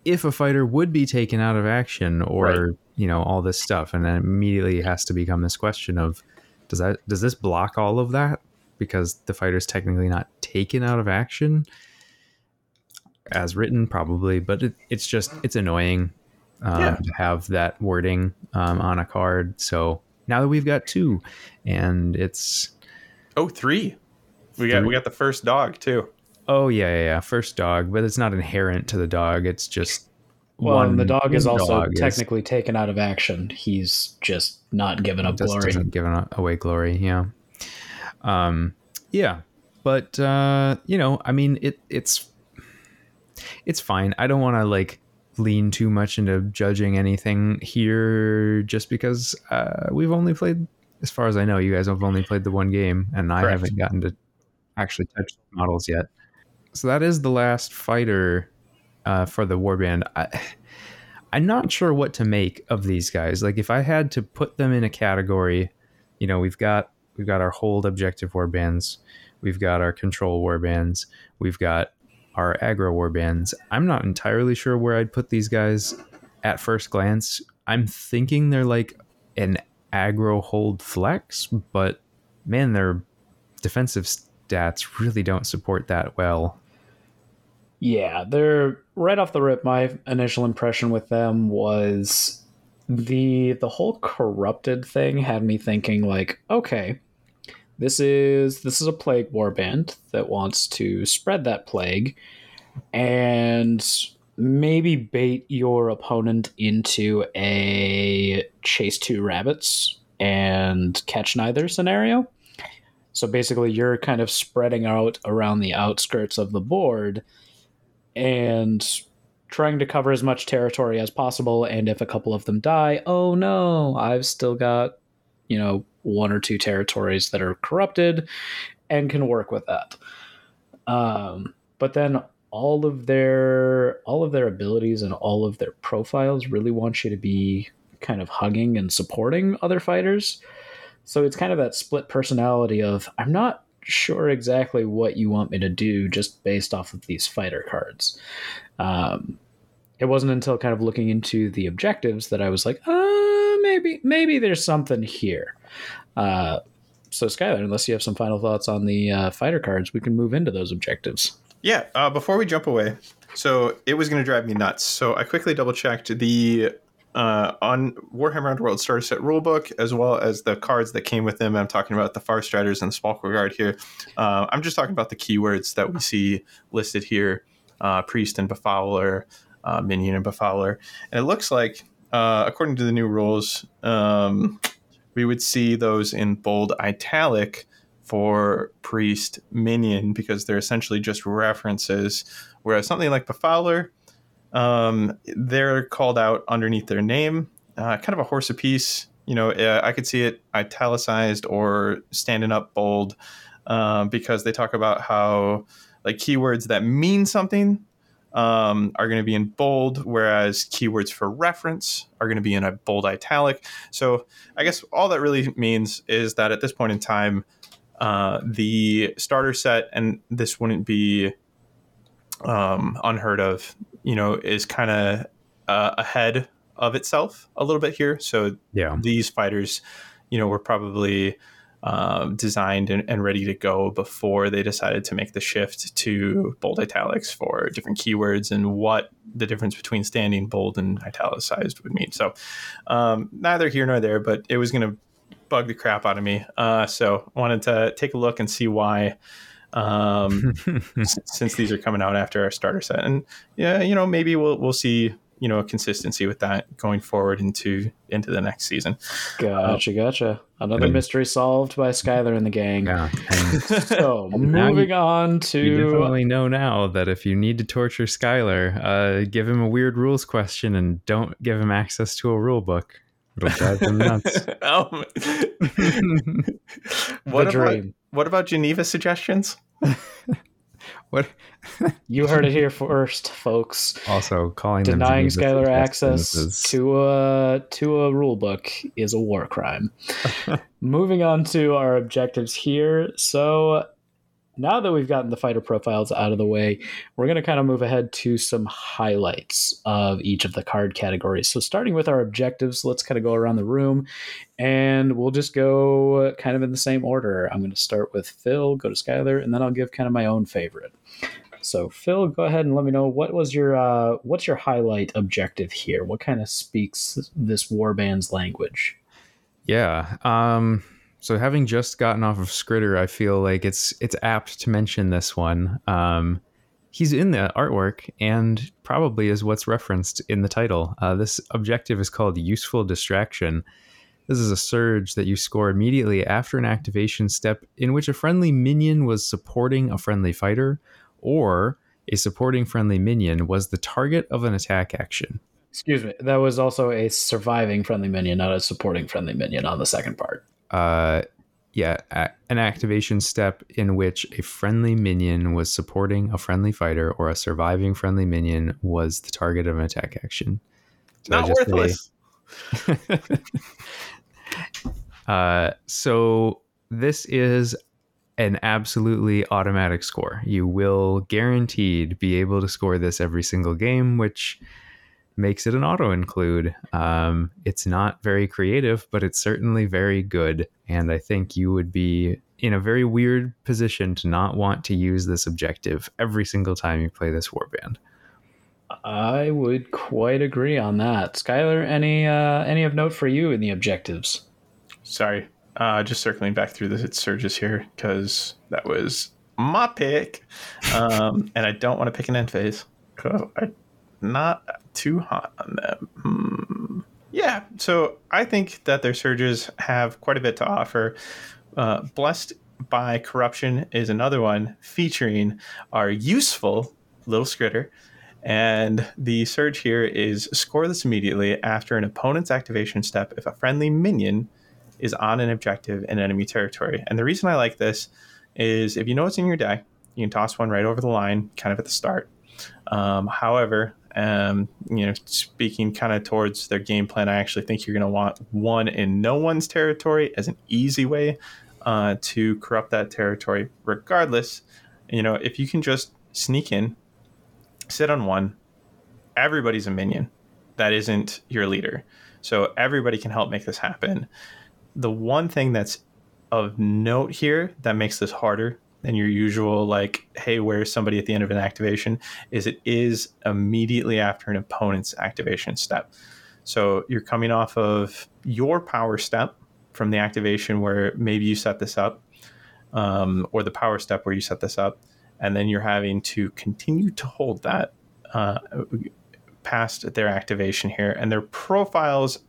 if a fighter would be taken out of action or Right. you know all this stuff. And then immediately has to become this question of does that does this block all of that? Because the fighter's technically not taken out of action. As written probably but it, it's just it's annoying um, Yeah. to have that wording um, on a card so now that we've got two and it's Oh, three. We got Three. we got the first dog too. oh yeah yeah, yeah first dog but it's not inherent to the dog it's just well, and the dog is one also dog is- technically taken out of action. He's just not given up just glory. doesn't give away glory yeah um yeah but uh you know i mean it it's it's fine i don't want to like lean too much into judging anything here just because uh we've only played as far as i know you guys have only played the one game and i haven't gotten to actually touch the models yet. So that is the last fighter uh for the warband. I I'm not sure what to make of these guys. Like if I had to put them in a category, you know, we've got we've got our hold objective warbands, we've got our control warbands, we've got our aggro warbands. I'm not entirely sure where I'd put these guys at first glance. I'm thinking they're like an aggro hold flex, but man, their defensive stats really don't support that well. Yeah, they're right off the rip. My initial impression with them was the the whole corrupted thing had me thinking like, okay, this is this is a plague warband that wants to spread that plague and maybe bait your opponent into a chase two rabbits and catch neither scenario. So basically, you're kind of spreading out around the outskirts of the board and trying to cover as much territory as possible. And if a couple of them die, oh no, I've still got, you know, one or two territories that are corrupted and can work with that. Um, but then all of their all of their abilities and all of their profiles really want you to be kind of hugging and supporting other fighters. So it's kind of that split personality of I'm not sure exactly what you want me to do just based off of these fighter cards. Um, it wasn't until kind of looking into the objectives that I was like, uh, maybe maybe there's something here. Uh, so Skylar, unless you have some final thoughts on the uh, fighter cards, we can move into those objectives. Yeah. Uh, before we jump away, so it was going to drive me nuts. So I quickly double checked the uh, on Warhammer Underworld starter set rulebook as well as the cards that came with them. I'm talking about the Far Striders and the Guard here. Uh, I'm just talking about the keywords that we see listed here: uh, priest and befouler, uh, minion and befouler. And it looks like, uh, according to the new rules, um, we would see those in bold italic for priest minion because they're essentially just references whereas something like befouler um, they're called out underneath their name. Uh, kind of a horse apiece you know uh, i could see it italicized or standing up bold um, because they talk about how like keywords that mean something um, are going to be in bold, whereas keywords for reference are going to be in a bold italic. So I guess all that really means is that at this point in time, uh, the starter set, and this wouldn't be um, unheard of, you know, is kind of uh, ahead of itself a little bit here. So Yeah. these fighters, you know, were probably um, designed and, and ready to go before they decided to make the shift to bold italics for different keywords and what the difference between standing bold and italicized would mean. So um, neither here nor there, but it was going to bug the crap out of me. Uh, so wanted to take a look and see why. Um, s- since these are coming out after our starter set, and yeah, you know, maybe we'll we'll see you know a consistency with that going forward into into the next season. Gotcha, gotcha. Another Good. mystery solved by Skylar and the gang. yeah. And So moving you- on you to definitely know now that if you need to torture Skylar, uh, give him a weird rules question and don't give him access to a rule book. It'll drive him nuts. oh, the what about dream. what about Geneva suggestions? What? You heard it here first, folks. Also, calling Denying Skylar access to a to a rule book is a war crime. Moving on to our objectives here. So now that we've gotten the fighter profiles out of the way, we're going to kind of move ahead to some highlights of each of the card categories. So starting with our objectives, let's kind of go around the room and we'll just go kind of in the same order. I'm going to start with Phil, go to Skylar, and then I'll give kind of my own favorite. So Phil, go ahead and let me know what was your uh, what's your highlight objective here? What kind of speaks this warband's language? Yeah. Um, so having just gotten off of Skritter, I feel like it's it's apt to mention this one. Um, he's in the artwork and probably is what's referenced in the title. Uh, this objective is called Useful Distraction. This is a surge that you score immediately after an activation step in which a friendly minion was supporting a friendly fighter, or a supporting friendly minion was the target of an attack action. Excuse me. That was also a surviving friendly minion, not a supporting friendly minion on the second part. Uh yeah a- an activation step in which a friendly minion was supporting a friendly fighter or a surviving friendly minion was the target of an attack action Not worthless. uh so this is an absolutely automatic score you will guaranteed be able to score this every single game which makes it an auto include. Um, it's not very creative, but it's certainly very good. And I think you would be in a very weird position to not want to use this objective every single time you play this warband. I would quite agree on that. Skylar, any uh, any of note for you in the objectives? Sorry, uh, just circling back through the surges here because that was my pick, um, and I don't want to pick an end phase. 'cause I'm not too hot on them. Hmm. Yeah, so I think that their surges have quite a bit to offer. Uh, Blessed by Corruption is another one featuring our useful little Skritter. And the surge here is score this immediately after an opponent's activation step if a friendly minion is on an objective in enemy territory. And the reason I like this is if you know what's in your deck, you can toss one right over the line, kind of at the start. Um, however, um, you know, speaking kind of towards their game plan, I actually think you're going to want one in no one's territory as an easy way uh, to corrupt that territory. Regardless, you know, if you can just sneak in, sit on one, everybody's a minion. That isn't your leader. So everybody can help make this happen. The one thing that's of note here that makes this harder than your usual, like, hey, where's somebody at the end of an activation, is it is immediately after an opponent's activation step. So you're coming off of your power step from the activation where maybe you set this up, um, or the power step where you set this up, and then you're having to continue to hold that uh, past their activation here, and their profiles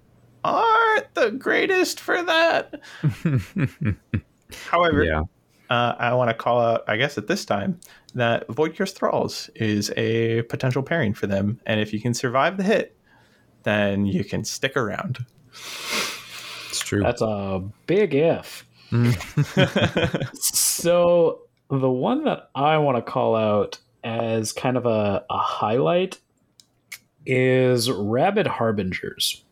aren't the greatest for that. However, yeah. Uh, I want to call out, I guess at this time, that Voidcurse Thralls is a potential pairing for them. And if you can survive the hit, then you can stick around. It's true. That's a big if. So the one that I want to call out as kind of a, a highlight is Rabid Harbingers.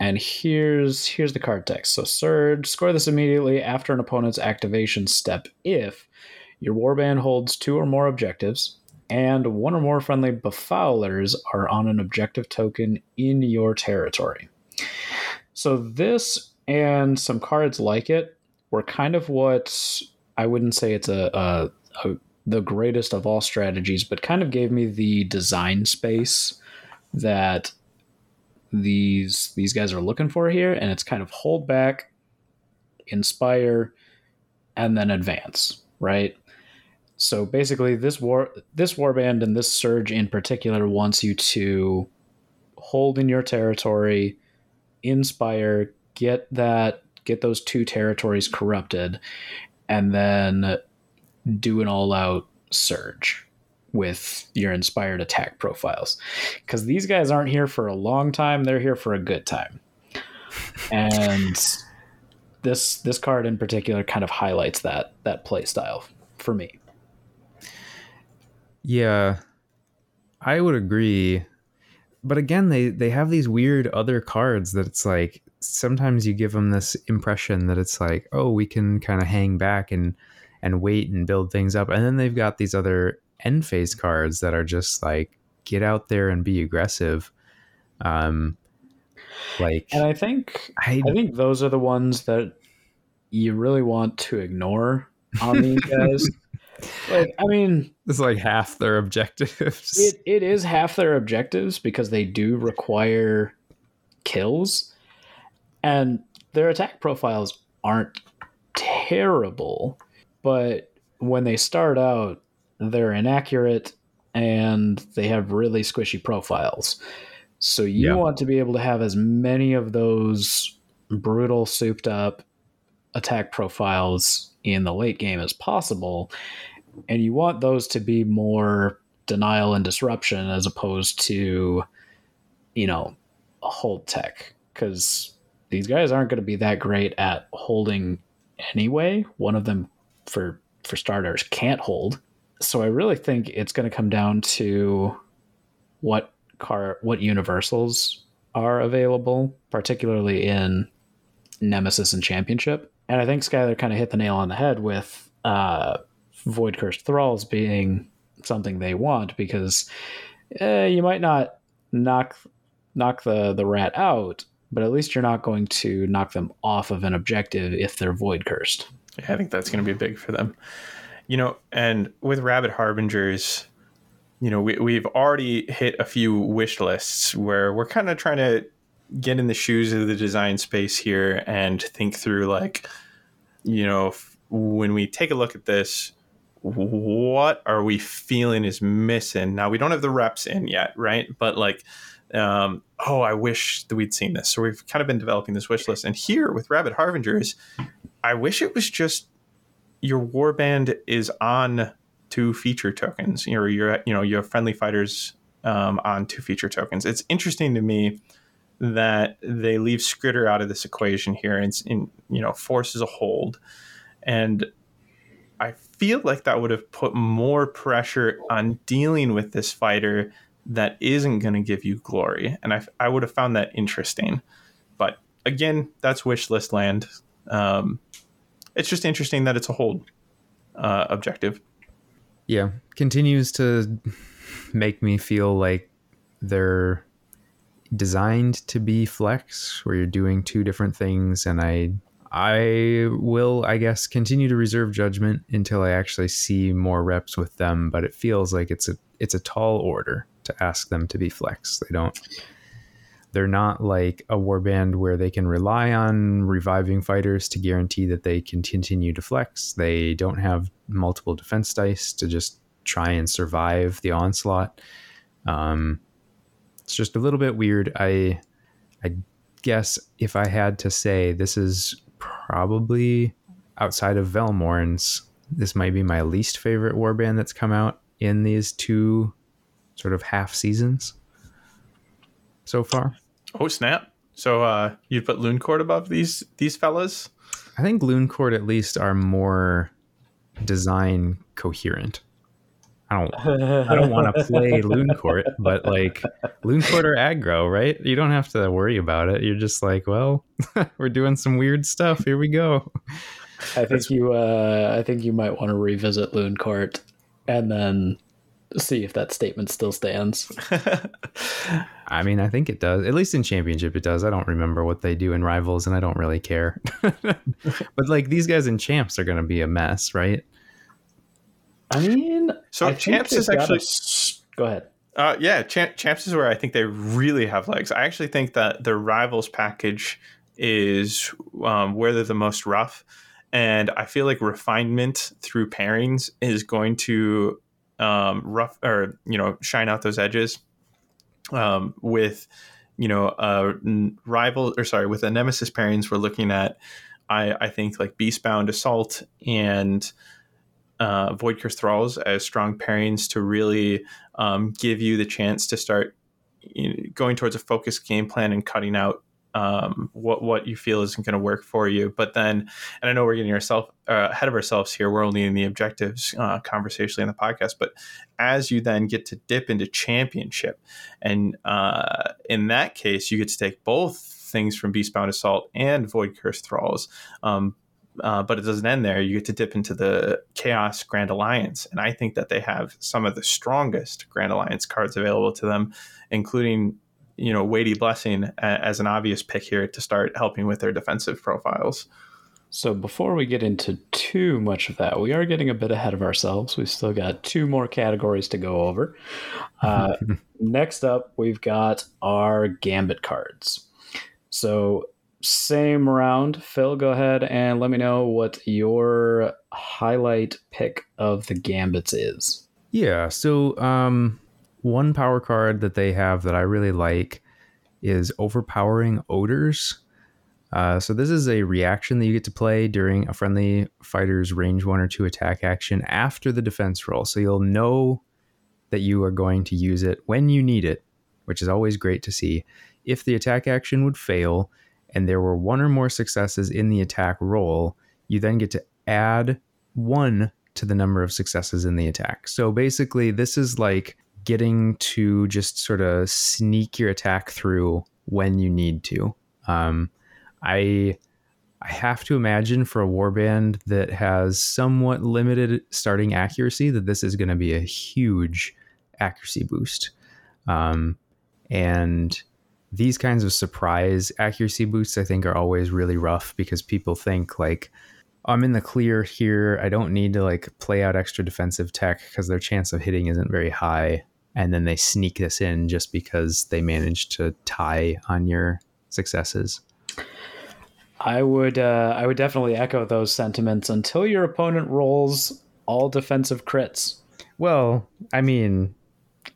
And here's here's the card text. So Surge, score this immediately after an opponent's activation step if your warband holds two or more objectives, and one or more friendly befoulers are on an objective token in your territory. So this and some cards like it were kind of what I wouldn't say it's a, a, a the greatest of all strategies, but kind of gave me the design space that these these guys are looking for here, and it's kind of hold back, inspire, and then advance, right? So basically, this war this warband and this surge in particular wants you to hold in your territory, inspire, get that get those two territories corrupted, and then do an all out surge with your inspired attack profiles. Because these guys aren't here for a long time, they're here for a good time. And this this card in particular kind of highlights that that play style for me. Yeah. I would agree. But again, they they have these weird other cards that it's like sometimes you give them this impression that it's like, oh, we can kind of hang back and and wait and build things up. And then they've got these other end phase cards that are just like get out there and be aggressive. Um like And I think I, I think those are the ones that you really want to ignore on these guys. like I mean, it's like half their objectives. It it is half their objectives because they do require kills, and their attack profiles aren't terrible, but when they start out, they're inaccurate and they have really squishy profiles. So you yeah. want to be able to have as many of those brutal, souped up attack profiles in the late game as possible. And you want those to be more denial and disruption as opposed to, you know, hold tech. Because these guys aren't going to be that great at holding anyway. One of them, for for starters, can't hold. So I really think it's going to come down to what car what universals are available, particularly in Nemesis and Championship. And I think Skylar kind of hit the nail on the head with uh, Void Cursed Thralls being something they want because eh, you might not knock knock the the rat out, but at least you're not going to knock them off of an objective if they're void cursed. Yeah, I think that's going to be big for them. You know, and with Rabid Harbingers, you know, we, we've already hit a few wish lists where we're kind of trying to get in the shoes of the design space here and think through, like, you know, when we take a look at this, what are we feeling is missing? Now, we don't have the reps in yet, right? But, like, um, oh, I wish that we'd seen this. So we've kind of been developing this wish list. And here with Rabid Harbingers, I wish it was just your warband is on two feature tokens, or your you know your friendly fighters um, on two feature tokens. It's interesting to me that they leave Skritter out of this equation here, and you know forces a hold, and I feel like that would have put more pressure on dealing with this fighter that isn't going to give you glory, and I I would have found that interesting, but again, that's wish list land. Um, it's just interesting that it's a hold uh, objective. Yeah. Continues to make me feel like they're designed to be flex where you're doing two different things and i i will i guess continue to reserve judgment until i actually see more reps with them but it feels like it's a it's a tall order to ask them to be flex. They don't they're not like a warband where they can rely on reviving fighters to guarantee that they can continue to flex. They don't have multiple defense dice to just try and survive the onslaught. Um, it's just a little bit weird. I, I guess if I had to say, this is probably outside of Velmorn's, this might be my least favorite warband that's come out in these two sort of half seasons so far. Oh snap! So uh, you'd put Loon Court above these these fellas? I think Loon Court at least are more design coherent. I don't I don't want to play Loon Court, but like Loon Court or aggro, right? You don't have to worry about it. You're just like, well, we're doing some weird stuff. Here we go. I think you uh I think you might want to revisit Loon Court and then see if that statement still stands. I mean, I think it does. At least in championship it does. I don't remember what they do in rivals and I don't really care. but like these guys in champs are going to be a mess, right? I mean, So I champs is got a actually go ahead. Uh, yeah, Champ, Champs is where I think they really have legs. I actually think that their rivals package is um, where they're the most rough, and I feel like refinement through pairings is going to um, rough or you know shine out those edges um, with you know a rival or sorry with the nemesis pairings we're looking at. I, I think like Beastbound Assault and uh, Void Curse Thralls as strong pairings to really um, give you the chance to start you know, going towards a focused game plan and cutting out um, what what you feel isn't going to work for you. But then, and I know we're getting ourselves uh, ahead of ourselves here. We're only in the objectives uh, conversationally in the podcast. But as you then get to dip into championship, and uh, in that case, you get to take both things from Beastbound Assault and Void Curse Thralls. Um, uh, but it doesn't end there. You get to dip into the Chaos Grand Alliance, and I think that they have some of the strongest Grand Alliance cards available to them, including you know Weighty Blessing as an obvious pick here to start helping with their defensive profiles. So before we get into too much of that, we are getting a bit ahead of ourselves. We've still got two more categories to go over. Uh, next up, we've got our Gambit cards. So same round. Phil, go ahead and let me know what your highlight pick of the Gambits is. Yeah. So, um, one power card that they have that I really like is overpowering odors. Uh, so this is a reaction that you get to play during a friendly fighter's range one or two attack action after the defense roll. So you'll know that you are going to use it when you need it, which is always great to see. If the attack action would fail and there were one or more successes in the attack roll, you then get to add one to the number of successes in the attack. So basically, this is like getting to just sort of sneak your attack through when you need to. Um, I I have to imagine for a warband that has somewhat limited starting accuracy that this is going to be a huge accuracy boost. Um, and these kinds of surprise accuracy boosts, I think, are always really rough because people think like, I'm in the clear here. I don't need to like play out extra defensive tech because their chance of hitting isn't very high. And then they sneak this in just because they managed to tie on your successes. I would uh, I would definitely echo those sentiments until your opponent rolls all defensive crits. Well, I mean,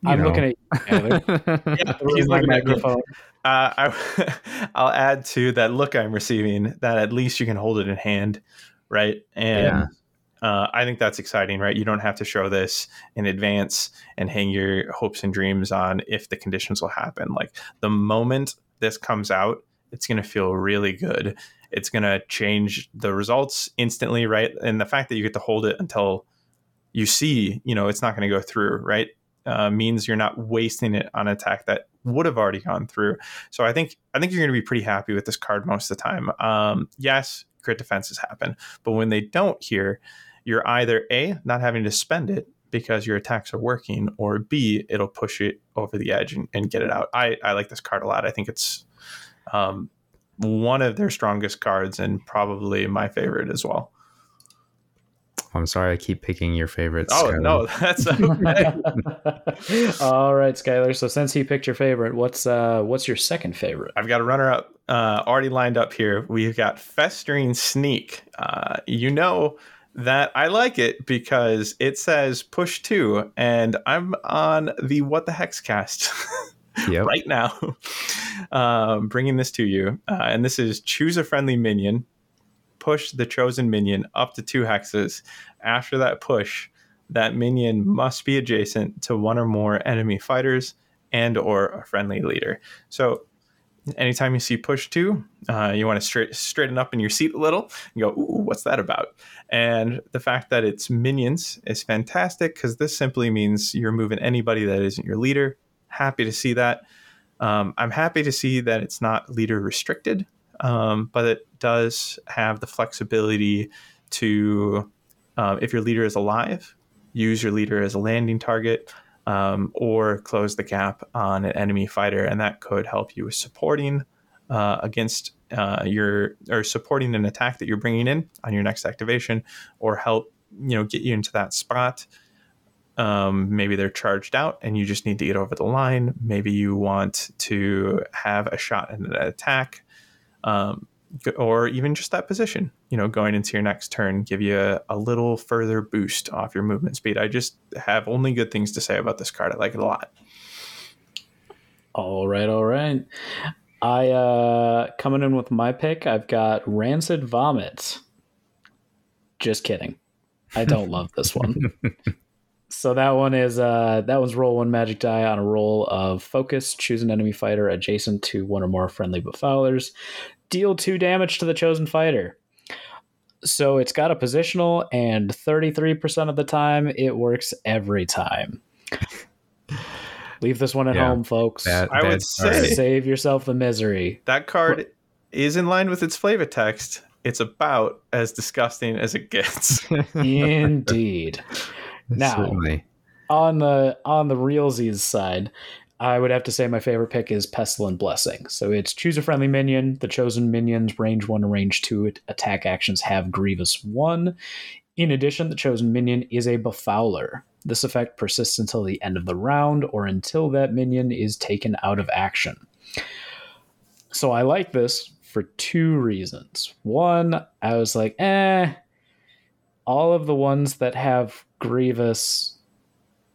I'm know. looking at you, Yeah, he's my looking at microphone? Uh, I, I'll add to that look I'm receiving that at least you can hold it in hand, right? And Yeah. Uh, I think that's exciting, right? You don't have to show this in advance and hang your hopes and dreams on if the conditions will happen. Like the moment this comes out, it's going to feel really good. It's going to change the results instantly, right? And the fact that you get to hold it until you see, you know, it's not going to go through, right? Uh, means you're not wasting it on an attack that would have already gone through. So I think I think you're going to be pretty happy with this card most of the time. Um, yes, crit defenses happen, but when they don't here, you're either a not having to spend it because your attacks are working, or b it'll push it over the edge and, and get it out. I I like this card a lot. I think it's um, one of their strongest cards and probably my favorite as well. I'm sorry, I keep picking your favorites. Oh Skylar. no, that's okay. all right, Skylar. So since he picked your favorite, what's uh what's your second favorite? I've got a runner up uh, already lined up here. We've got Festering Sneak. Uh, you know that I like it because it says push two, and I'm on the What the Hex cast Yep. right now, um, bringing this to you. Uh, and this is choose a friendly minion, push the chosen minion up to two hexes. After that push, that minion must be adjacent to one or more enemy fighters and or a friendly leader. So anytime you see push two, uh, you want to straight, straighten up in your seat a little and go, ooh, what's that about? And the fact that it's minions is fantastic because this simply means you're moving anybody that isn't your leader. Happy to see that. Um, I'm happy to see that it's not leader restricted, um, but it does have the flexibility to, uh, if your leader is alive, use your leader as a landing target um, or close the gap on an enemy fighter, and that could help you with supporting uh, against uh, your or supporting an attack that you're bringing in on your next activation, or help you know get you into that spot. Um, maybe they're charged out and you just need to get over the line. Maybe you want to have a shot in an attack. Um, or even just that position, you know, going into your next turn, give you a, a, little further boost off your movement speed. I just have only good things to say about this card. I like it a lot. All right, all right. I uh coming in with my pick, I've got Rancid Vomit. Just kidding. I don't love this one. so that one is uh that one's roll one magic die on a roll of focus choose an enemy fighter adjacent to one or more friendly befoulers deal two damage to the chosen fighter. So it's got a positional, and 33% of the time it works every time. Leave this one at yeah, home, folks. Bad, I would say save yourself the misery. That card what? is in line with its flavor text. It's about as disgusting as it gets. Indeed. now, Certainly. on the on the realsies side, I would have to say my favorite pick is Pestilent Blessing. So it's choose a friendly minion. The chosen minions, range one and range two attack actions have Grievous one. In addition, the chosen minion is a Befouler. This effect persists until the end of the round or until that minion is taken out of action. So I like this for two reasons. One, I was like, eh, all of the ones that have Grievous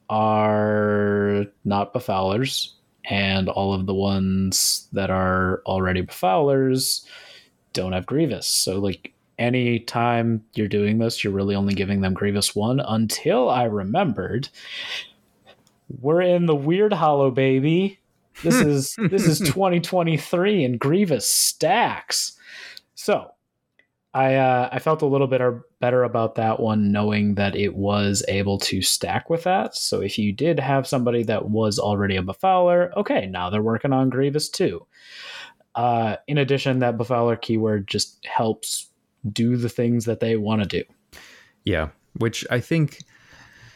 are not befoulers, and all of the ones that are already befoulers don't have Grievous. So, like, any time you're doing this, you're really only giving them Grievous one until I remembered we're in the Wyrdhollow baby. This is this is 2023 and Grievous stacks. So I uh, I felt a little bit better about that one, knowing that it was able to stack with that. So if you did have somebody that was already a Befouler, okay, now they're working on Grievous too. Uh, in addition, that Befouler keyword just helps do the things that they want to do. Yeah, which I think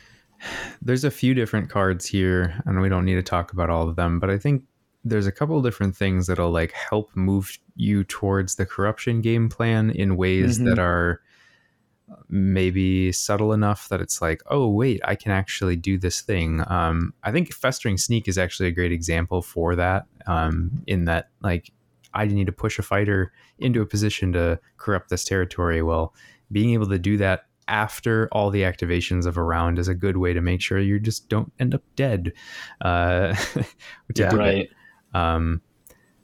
there's a few different cards here, and we don't need to talk about all of them, but I think there's a couple different things that'll like help move you towards the corruption game plan in ways mm-hmm. that are maybe subtle enough that it's like, oh wait, I can actually do this thing. Um, I think festering sneak is actually a great example for that. Um, in that, like, I need to push a fighter into a position to corrupt this territory. Well, being able to do that after all the activations of a round is a good way to make sure you just don't end up dead. Uh, yeah, right. Um,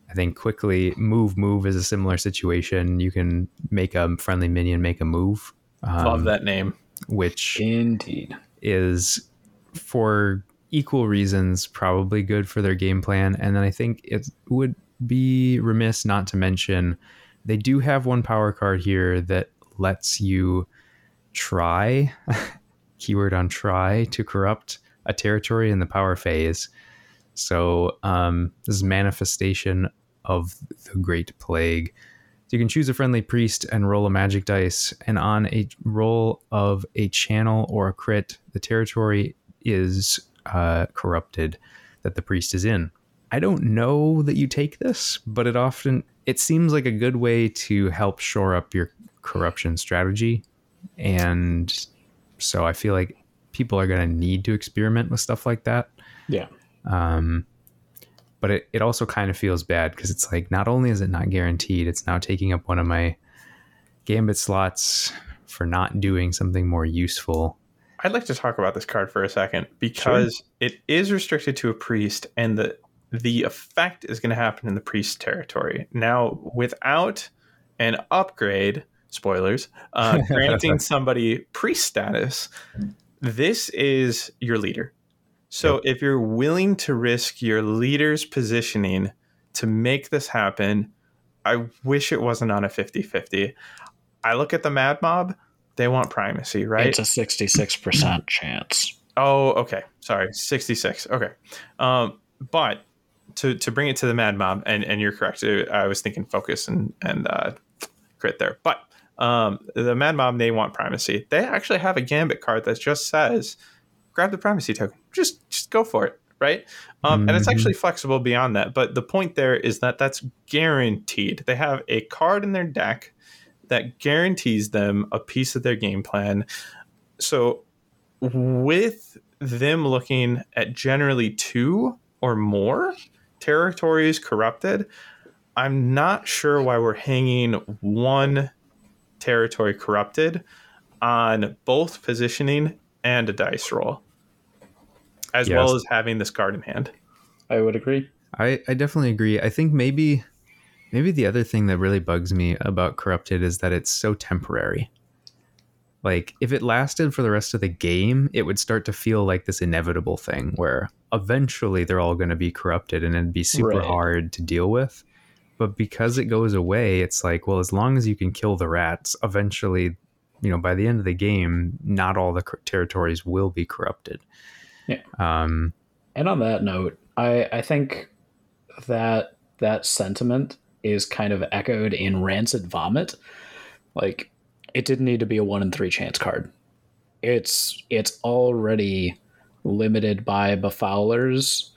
I think quickly move move is a similar situation. You can make a friendly minion make a move. Um, Love that name. Which indeed is for equal reasons probably good for their game plan. And then I think it would be remiss not to mention they do have one power card here that lets you try keyword on try to corrupt a territory in the power phase. So um, this is manifestation of the Great Plague. So you can choose a friendly priest and roll a magic dice, and on a roll of a channel or a crit, the territory is uh, corrupted that the priest is in. I don't know that you take this, but it often it seems like a good way to help shore up your corruption strategy, and so I feel like people are going to need to experiment with stuff like that. Yeah. Um, but it, it also kind of feels bad because it's like not only is it not guaranteed, it's now taking up one of my gambit slots for not doing something more useful. I'd like to talk about this card for a second because sure. it is restricted to a priest and the the effect is going to happen in the priest territory. Now, without an upgrade, spoilers, uh, granting somebody priest status, this is your leader. So yep. if you're willing to risk your leader's positioning to make this happen, I wish it wasn't on a 50 50. I look at the Mad Mob, they want primacy, right? It's a 66% chance. Oh, okay. Sorry, 66. Okay. Um, but to, to bring it to the Mad Mob, and, and you're correct. I was thinking focus and, and uh, crit there. But um, the Mad Mob, they want primacy. They actually have a Gambit card that just says, grab the primacy token. Just, just go for it right? Um, mm-hmm. And it's actually mm-hmm. flexible beyond that. But the point there is that that's guaranteed. They have a card in their deck that guarantees them a piece of their game plan. So with them looking at generally two or more territories corrupted, I'm not sure why we're hanging one territory corrupted on both positioning and a dice roll as yes. well as having this card in hand. I would agree. I, I definitely agree. I think maybe maybe the other thing that really bugs me about corrupted is that it's so temporary. Like if it lasted for the rest of the game, it would start to feel like this inevitable thing where eventually they're all going to be corrupted and it'd be super right. hard to deal with. But because it goes away, it's like, well, as long as you can kill the rats, eventually, you know, by the end of the game, not all the territories will be corrupted. Yeah. Um, and on that note, I I think that that sentiment is kind of echoed in Rancid Vomit. Like, it didn't need to be a one in three chance card. It's it's already limited by befoulers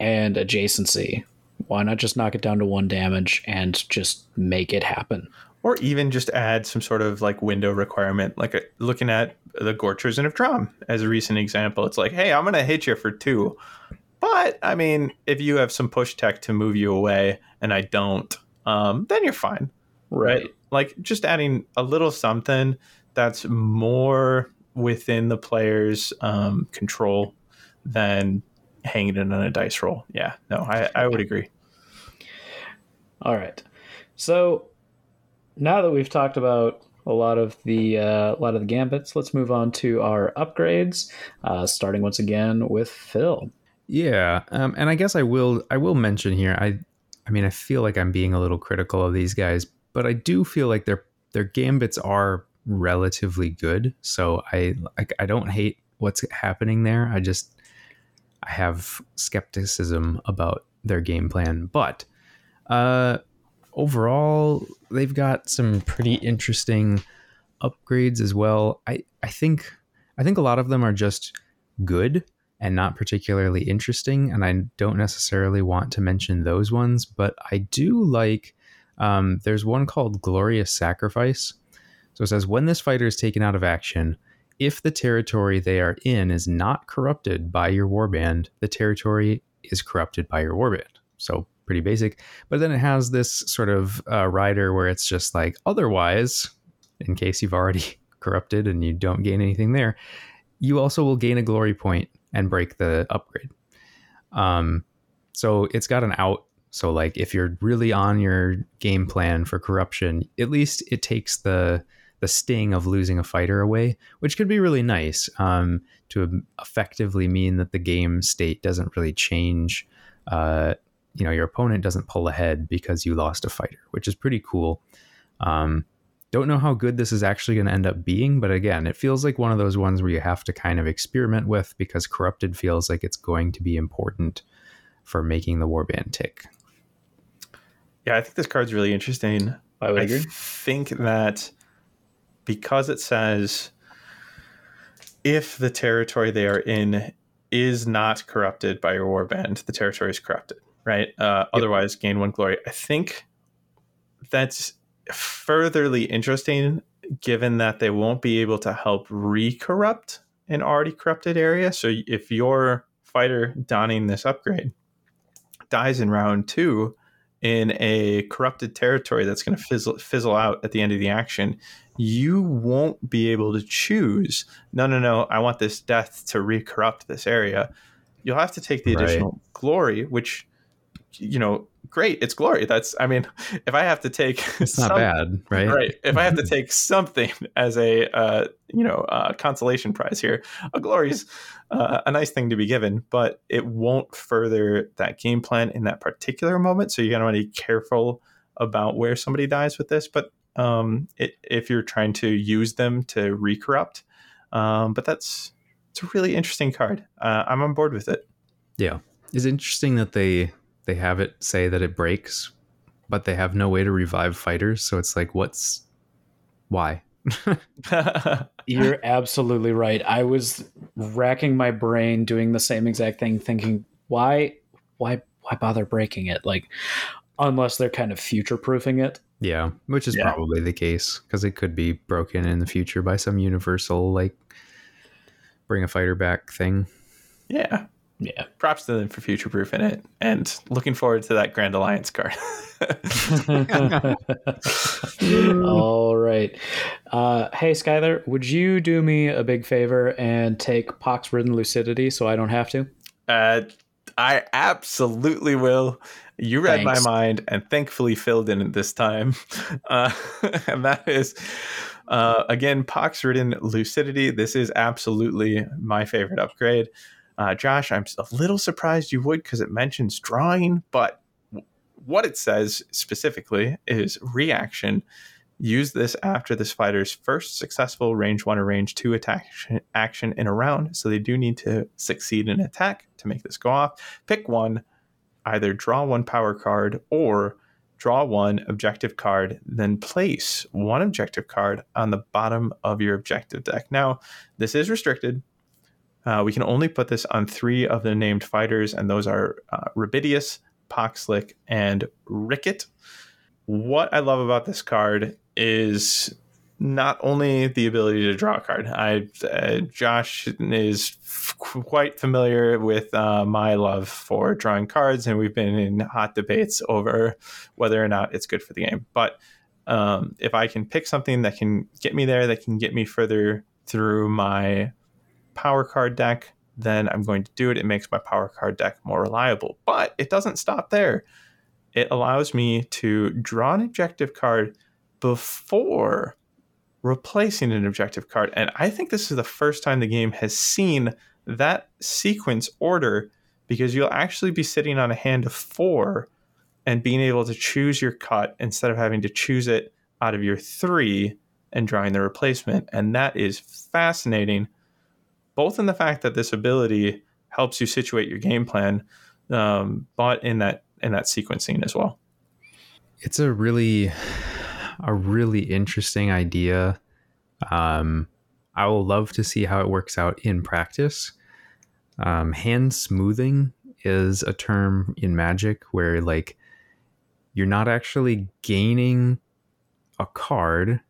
and adjacency. Why not just knock it down to one damage and just make it happen? Or even just add some sort of like window requirement, like a, uh, looking at the Gorechosen of Dromm as a recent example. It's like, hey, I'm going to hit you for two. But I mean, if you have some push tech to move you away and I don't, um, then you're fine. Right. right. Like just adding a little something that's more within the player's um, control than hanging it on a dice roll. Yeah, no, I, I would agree. All right. So now that we've talked about a lot of the uh, a lot of the gambits, let's move on to our upgrades. Uh, starting once again with Phil. Yeah, um, and I guess I will I will mention here. I I mean I feel like I'm being a little critical of these guys, but I do feel like their their gambits are relatively good. So I like I don't hate what's happening there. I just I have skepticism about their game plan, but uh overall, they've got some pretty interesting upgrades as well. I, I think I think a lot of them are just good and not particularly interesting, and I don't necessarily want to mention those ones, but I do like. Um, there's one called Glorious Sacrifice. So it says when this fighter is taken out of action, if the territory they are in is not corrupted by your warband, the territory is corrupted by your warband. So pretty basic. But then it has this sort of uh, rider where it's just like otherwise, in case you've already corrupted and you don't gain anything there, you also will gain a glory point and break the upgrade. Um, so it's got an out. So like if you're really on your game plan for corruption, at least it takes the the sting of losing a fighter away, which could be really nice um, to effectively mean that the game state doesn't really change uh, you know your opponent doesn't pull ahead because you lost a fighter, which is pretty cool. Um, don't know how good this is actually going to end up being, but again, it feels like one of those ones where you have to kind of experiment with because corrupted feels like it's going to be important for making the warband tick. Yeah, I think this card's really interesting. I would I agree. think that because it says if the territory they are in is not corrupted by your warband, the territory is corrupted right? Uh, yep. Otherwise, gain one glory. I think that's furtherly interesting given that they won't be able to help re-corrupt an already corrupted area. So if your fighter donning this upgrade dies in round two in a corrupted territory that's going to fizzle, fizzle out at the end of the action, you won't be able to choose, no, no, no, I want this death to re-corrupt this area. You'll have to take the additional right. glory, which you know, great. It's glory. That's, I mean, if I have to take, it's not bad, right? Right. If I have to take something as a, uh, you know, uh, consolation prize here, a glory's uh, a nice thing to be given, but it won't further that game plan in that particular moment. So you gotta want to be careful about where somebody dies with this. But um, it, if you're trying to use them to recorrupt, um, but that's it's a really interesting card. Uh, I'm on board with it. Yeah, it's interesting that they they have it say that it breaks, but they have no way to revive fighters. So it's like, what's why? You're absolutely right. I was racking my brain doing the same exact thing, thinking, why, why, why bother breaking it? Like, unless they're kind of future proofing it. Yeah, which is yeah. probably the case because it could be broken in the future by some universal like bring a fighter back thing. Yeah. Yeah. Props to them for future proofing it and looking forward to that Grand Alliance card. All right. Uh, hey, Skylar, would you do me a big favor and take Pox Ridden Lucidity so I don't have to? Uh, I absolutely will. You read Thanks. my mind and thankfully filled in it this time. Uh, and that is, uh, again, Pox Ridden Lucidity. This is absolutely my favorite upgrade. Uh, Josh, I'm a little surprised you would because it mentions drawing, but what it says specifically is reaction. Use this after this fighter's first successful range one or range two attack action in a round. So they do need to succeed in attack to make this go off. Pick one, either draw one power card or draw one objective card, then place one objective card on the bottom of your objective deck. Now, this is restricted. Uh, we can only put this on three of the named fighters, and those are uh, Rubidius, Poxlick, and Ricket. What I love about this card is not only the ability to draw a card. I uh, Josh is f- quite familiar with uh, my love for drawing cards, and we've been in hot debates over whether or not it's good for the game. But um, if I can pick something that can get me there, that can get me further through my power card deck, then I'm going to do it. It makes my power card deck more reliable. But it doesn't stop there. It allows me to draw an objective card before replacing an objective card. And I think this is the first time the game has seen that sequence order because you'll actually be sitting on a hand of four and being able to choose your cut instead of having to choose it out of your three and drawing the replacement. And that is fascinating both in the fact that this ability helps you situate your game plan, um, but in that in that sequencing as well. It's a really a really interesting idea. Um, I will love to see how it works out in practice. Um, hand smoothing is a term in Magic where like you're not actually gaining a card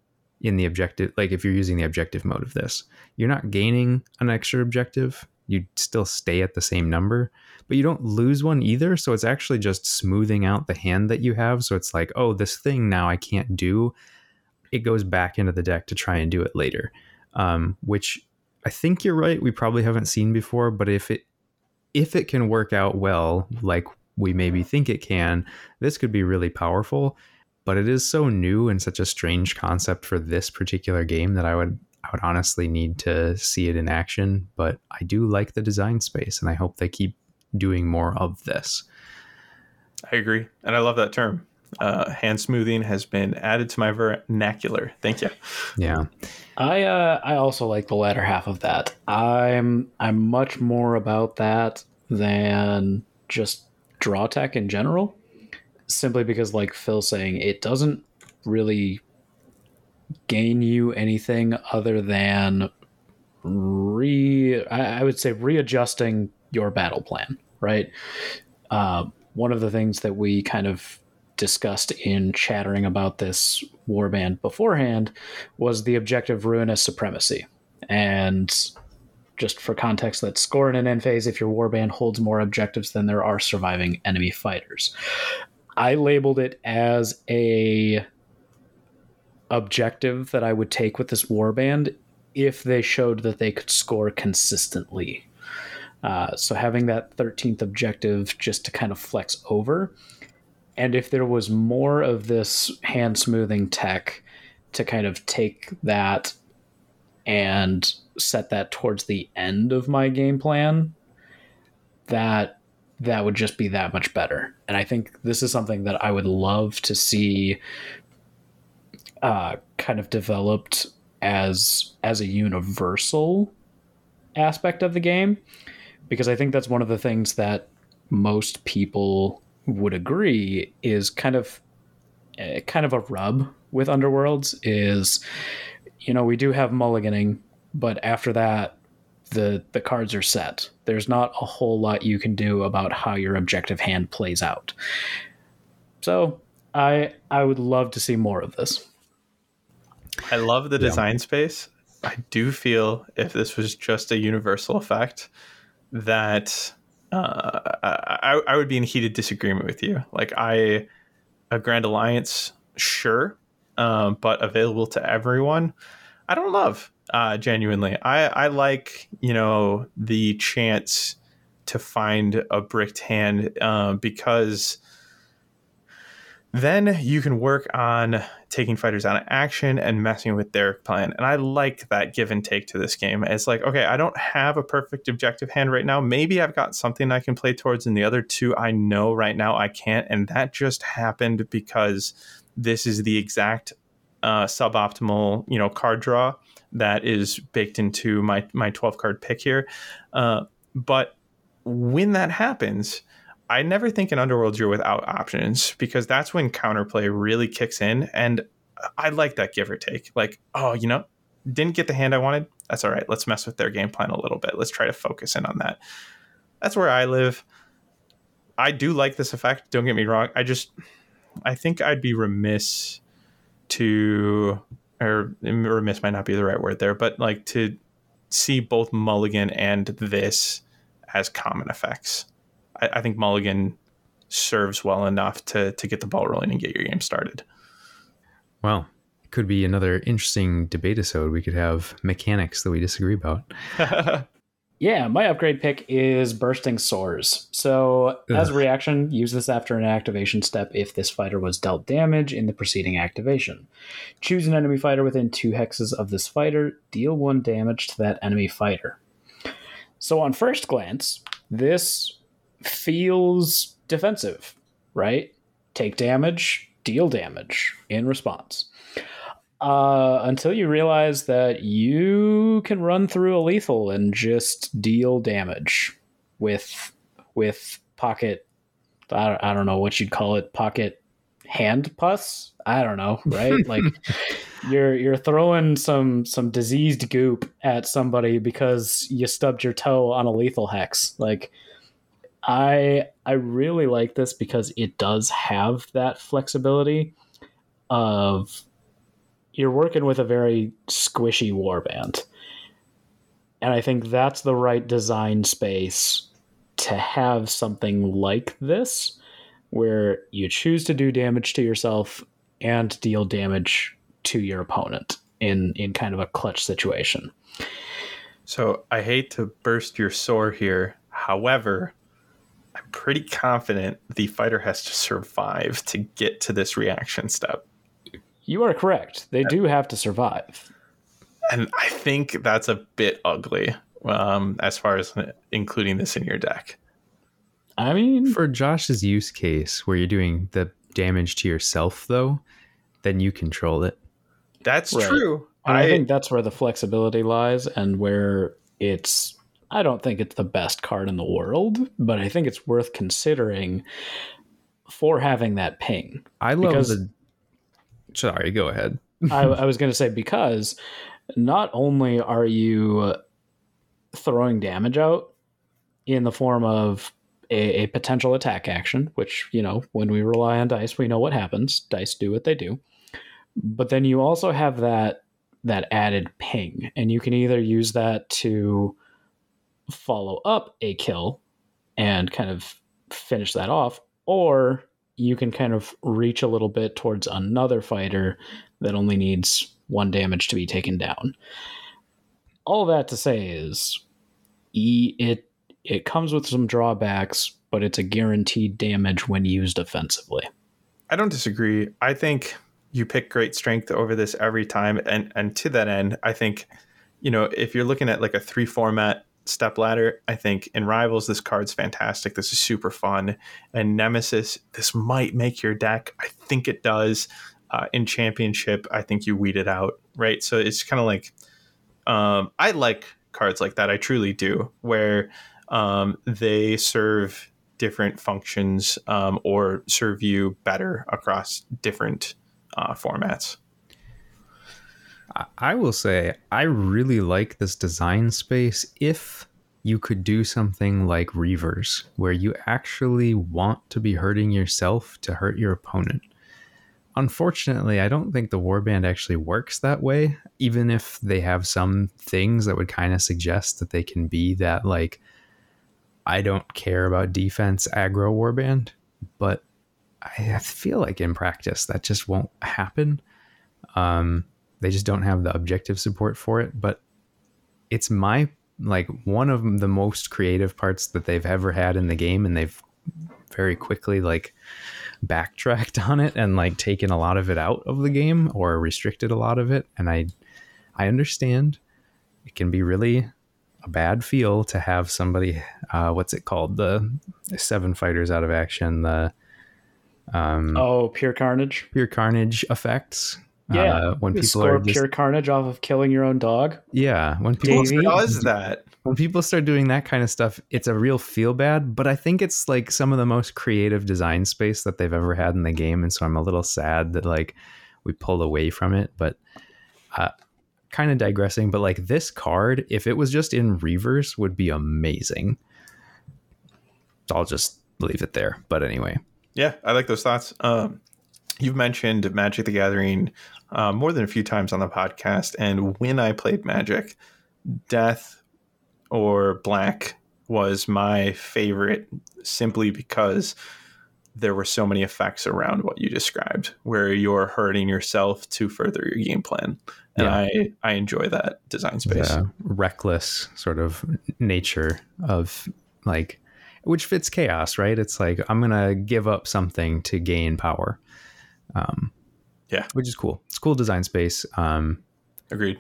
in the objective like if you're using the objective mode of this you're not gaining an extra objective. You still stay at the same number but you don't lose one either. So it's actually just smoothing out the hand that you have. So it's like oh this thing now i can't do. It goes back into the deck to try and do it later um, which i think you're right. We probably haven't seen before but if it if it can work out well like we maybe think it can this could be really powerful but it is so new and such a strange concept for this particular game that I would I would honestly need to see it in action. But I do like the design space, and I hope they keep doing more of this. I agree, and I love that term. Uh, hand smoothing has been added to my vernacular. Thank you. Yeah, I uh, I also like the latter half of that. I'm I'm much more about that than just draw tech in general simply because, like Phil saying, it doesn't really gain you anything other than re I, would say readjusting your battle plan, right? Uh, one of the things that we kind of discussed in chattering about this warband beforehand was the objective ruinous supremacy. And just for context, that score in an end phase if your warband holds more objectives than there are surviving enemy fighters. I labeled it as a objective that I would take with this warband if they showed that they could score consistently. Uh, so having that 13th objective just to kind of flex over. And if there was more of this hand smoothing tech to kind of take that and set that towards the end of my game plan, that that would just be that much better. And I think this is something that I would love to see uh, kind of developed as as a universal aspect of the game because I think that's one of the things that most people would agree is kind of uh, kind of a rub with Underworlds is you know we do have mulliganing but after that the the cards are set there's not a whole lot you can do about how your objective hand plays out so i i would love to see more of this I love the design yeah. space. I do feel if this was just a universal effect, that uh, I, I would be in heated disagreement with you. Like I, a Grand Alliance, sure, um, but available to everyone, I don't love. Uh, genuinely, I I like you know the chance to find a bricked hand uh, because then you can work on taking fighters out of action and messing with their plan. And I like that give and take to this game. It's like, okay, I don't have a perfect objective hand right now. Maybe I've got something I can play towards, and the other two I know right now I can't. And that just happened because this is the exact uh, suboptimal, you know, card draw that is baked into my my 12 card pick here. Uh, but when that happens, I never think in Underworld you're without options because that's when counterplay really kicks in. And I like that give or take. Like, oh, you know, didn't get the hand I wanted. That's all right. Let's mess with their game plan a little bit. Let's try to focus in on that. That's where I live. I do like this effect. Don't get me wrong. I just, I think I'd be remiss to, or remiss might not be the right word there, but like to see both Mulligan and this as common effects. I, I think Mulligan serves well enough to to get the ball rolling and get your game started. Well, it could be another interesting debate episode. We could have mechanics that we disagree about. yeah, my upgrade pick is Bursting Sores. So, Ugh. as a reaction, use this after an activation step if this fighter was dealt damage in the preceding activation. Choose an enemy fighter within two hexes of this fighter, deal one damage to that enemy fighter. So, on first glance, this feels defensive, right? Take damage, deal damage in response. Uh, until you realize that you can run through a lethal and just deal damage with with pocket. I, I don't know what you'd call it. Pocket hand pus. I don't know, right? like you're you're throwing some some diseased goop at somebody because you stubbed your toe on a lethal hex. Like I I really like this because it does have that flexibility of you're working with a very squishy warband. And I think that's the right design space to have something like this where you choose to do damage to yourself and deal damage to your opponent in in kind of a clutch situation. So I hate to burst your sore here. However, I'm pretty confident the fighter has to survive to get to this reaction step. You are correct. They do have to survive. And I think that's a bit ugly um, as far as including this in your deck. I mean, for Josh's use case where you're doing the damage to yourself, though, then you control it. That's right. true. And I, I think that's where the flexibility lies and where it's I don't think it's the best card in the world, but I think it's worth considering for having that ping. I love because, the. Sorry, go ahead. I, I was going to say because not only are you throwing damage out in the form of a, a, potential attack action, which, you know, when we rely on dice, we know what happens. Dice do what they do. But then you also have that that added ping, and you can either use that to follow up a kill and kind of finish that off, or you can kind of reach a little bit towards another fighter that only needs one damage to be taken down. All that to say is, it it comes with some drawbacks, but it's a guaranteed damage when used offensively. I don't disagree. I think you pick great strength over this every time, and and to that end, I think you know if you're looking at like a three format step ladder, I think in Rivals this card's fantastic. This is super fun, and Nemesis this might make your deck. I think it does. Uh, in Championship, I think you weed it out, right? So it's kind of like um, I like cards like that. I truly do, where um, they serve different functions um, or serve you better across different uh, formats. I will say I really like this design space if you could do something like Reavers, where you actually want to be hurting yourself to hurt your opponent. Unfortunately, I don't think the warband actually works that way, even if they have some things that would kind of suggest that they can be that, like, I don't care about defense aggro warband, but I feel like in practice that just won't happen. Um, they just don't have the objective support for it. But it's my like one of the most creative parts that they've ever had in the game, and they've very quickly like backtracked on it and like taken a lot of it out of the game or restricted a lot of it. And I I understand it can be really a bad feel to have somebody uh, what's it called the seven fighters out of action the um, oh pure carnage pure carnage effects yeah uh, when people score are just, pure carnage off of killing your own dog yeah when people Davey? does that when people start doing that kind of stuff it's a real feel bad but i think it's like some of the most creative design space that they've ever had in the game and so i'm a little sad that like we pulled away from it but uh, kind of digressing, but like this card, if it was just in reverse, would be amazing. So I'll just leave it there. But anyway. Yeah, I like those thoughts. Um, you've mentioned Magic the Gathering uh, more than a few times on the podcast. And when I played Magic, Death or Black was my favorite simply because there were so many effects around what you described where you're hurting yourself to further your game plan and yeah. I I enjoy that design space. The reckless sort of nature of like which fits chaos, right? It's like I'm gonna give up something to gain power. Um, yeah, which is cool. It's cool design space. Um, Agreed.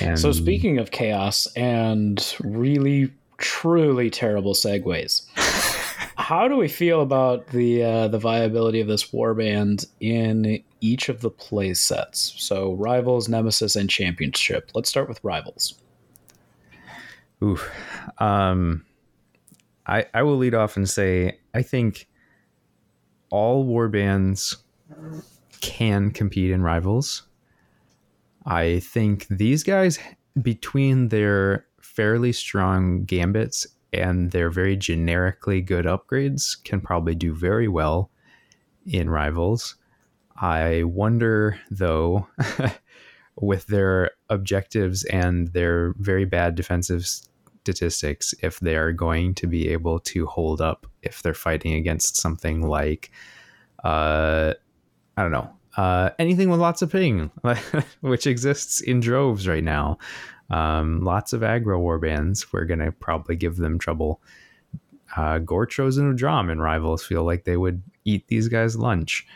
And so speaking of chaos and really truly terrible segues. how do we feel about the uh, the viability of this warband in each of the play sets? So rivals, nemesis, and championship. Let's start with rivals. Ooh, um, I I will lead off and say I think all warbands can compete in rivals. I think these guys between their fairly strong gambits and their very generically good upgrades can probably do very well in rivals. I wonder though, with their objectives and their very bad defensive statistics, if they are going to be able to hold up if they're fighting against something like, uh, I don't know, uh, anything with lots of ping, which exists in droves right now. Um, lots of aggro warbands. We're going to probably give them trouble. Uh, Gorechosen and Dromm and rivals feel like they would eat these guys lunch.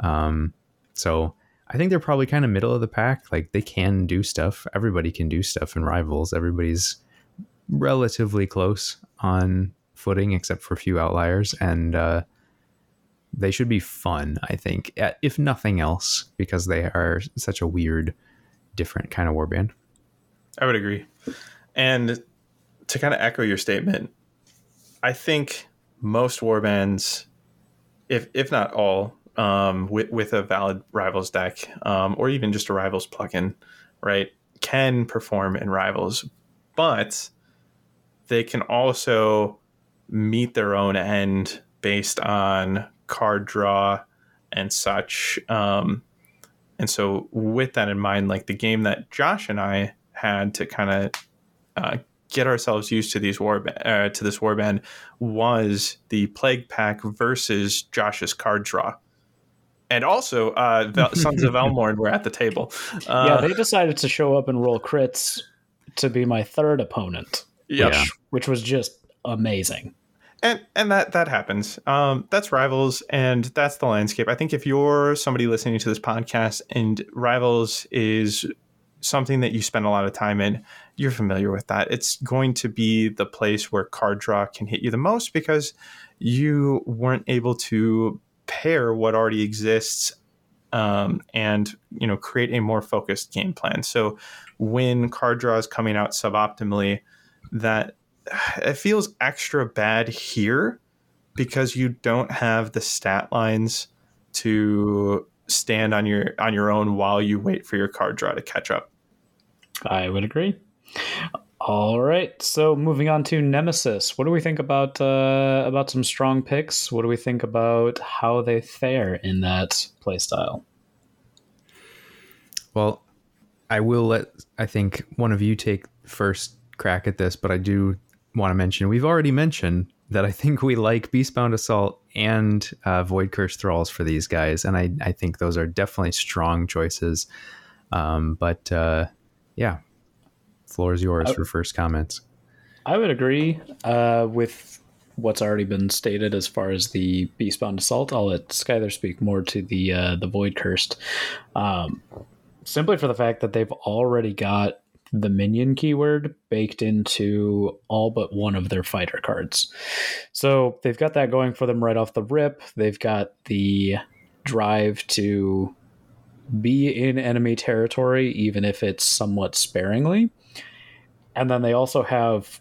Um, so I think they're probably kind of middle of the pack. Like they can do stuff. Everybody can do stuff in rivals. Everybody's relatively close on footing, except for a few outliers. And uh, they should be fun, I think, if nothing else, because they are such a weird, different kind of warband. I would agree. And to kind of echo your statement, I think most warbands, if if not all, um, with with a valid rivals deck, um, or even just a rivals plugin, right, can perform in rivals, but they can also meet their own end based on card draw and such. Um, and so, with that in mind, like the game that Josh and I had to kind of uh, get ourselves used to these war uh, to this warband was the plague pack versus Josh's card draw. And also, uh, Sons of Velmorn were at the table. Uh, yeah, they decided to show up and roll crits to be my third opponent. Yep. which, which was just amazing. and and that that happens um that's rivals and that's the landscape i think if you're somebody listening to this podcast and rivals is something that you spend a lot of time in you're familiar with that it's going to be the place where card draw can hit you the most because you weren't able to pair what already exists um, and you know create a more focused game plan so when card draw is coming out suboptimally that it feels extra bad here because you don't have the stat lines to stand on your on your own while you wait for your card draw to catch up. I would agree. All right, so moving on to Nemesis. What do we think about uh, about some strong picks? What do we think about how they fare in that playstyle? Well, I will let I think one of you take first crack at this, but I do want to mention we've already mentioned that I think we like Beastbound Assault and uh, Void Curse Thralls for these guys, and I I think those are definitely strong choices. Um, but uh, yeah, floor is yours I- for first comments. I would agree uh, with what's already been stated as far as the Beastbound Assault. I'll let Skylar speak more to the uh, the Void Cursed, um, simply for the fact that they've already got the minion keyword baked into all but one of their fighter cards. So they've got that going for them right off the rip. They've got the drive to be in enemy territory, even if it's somewhat sparingly. And then they also have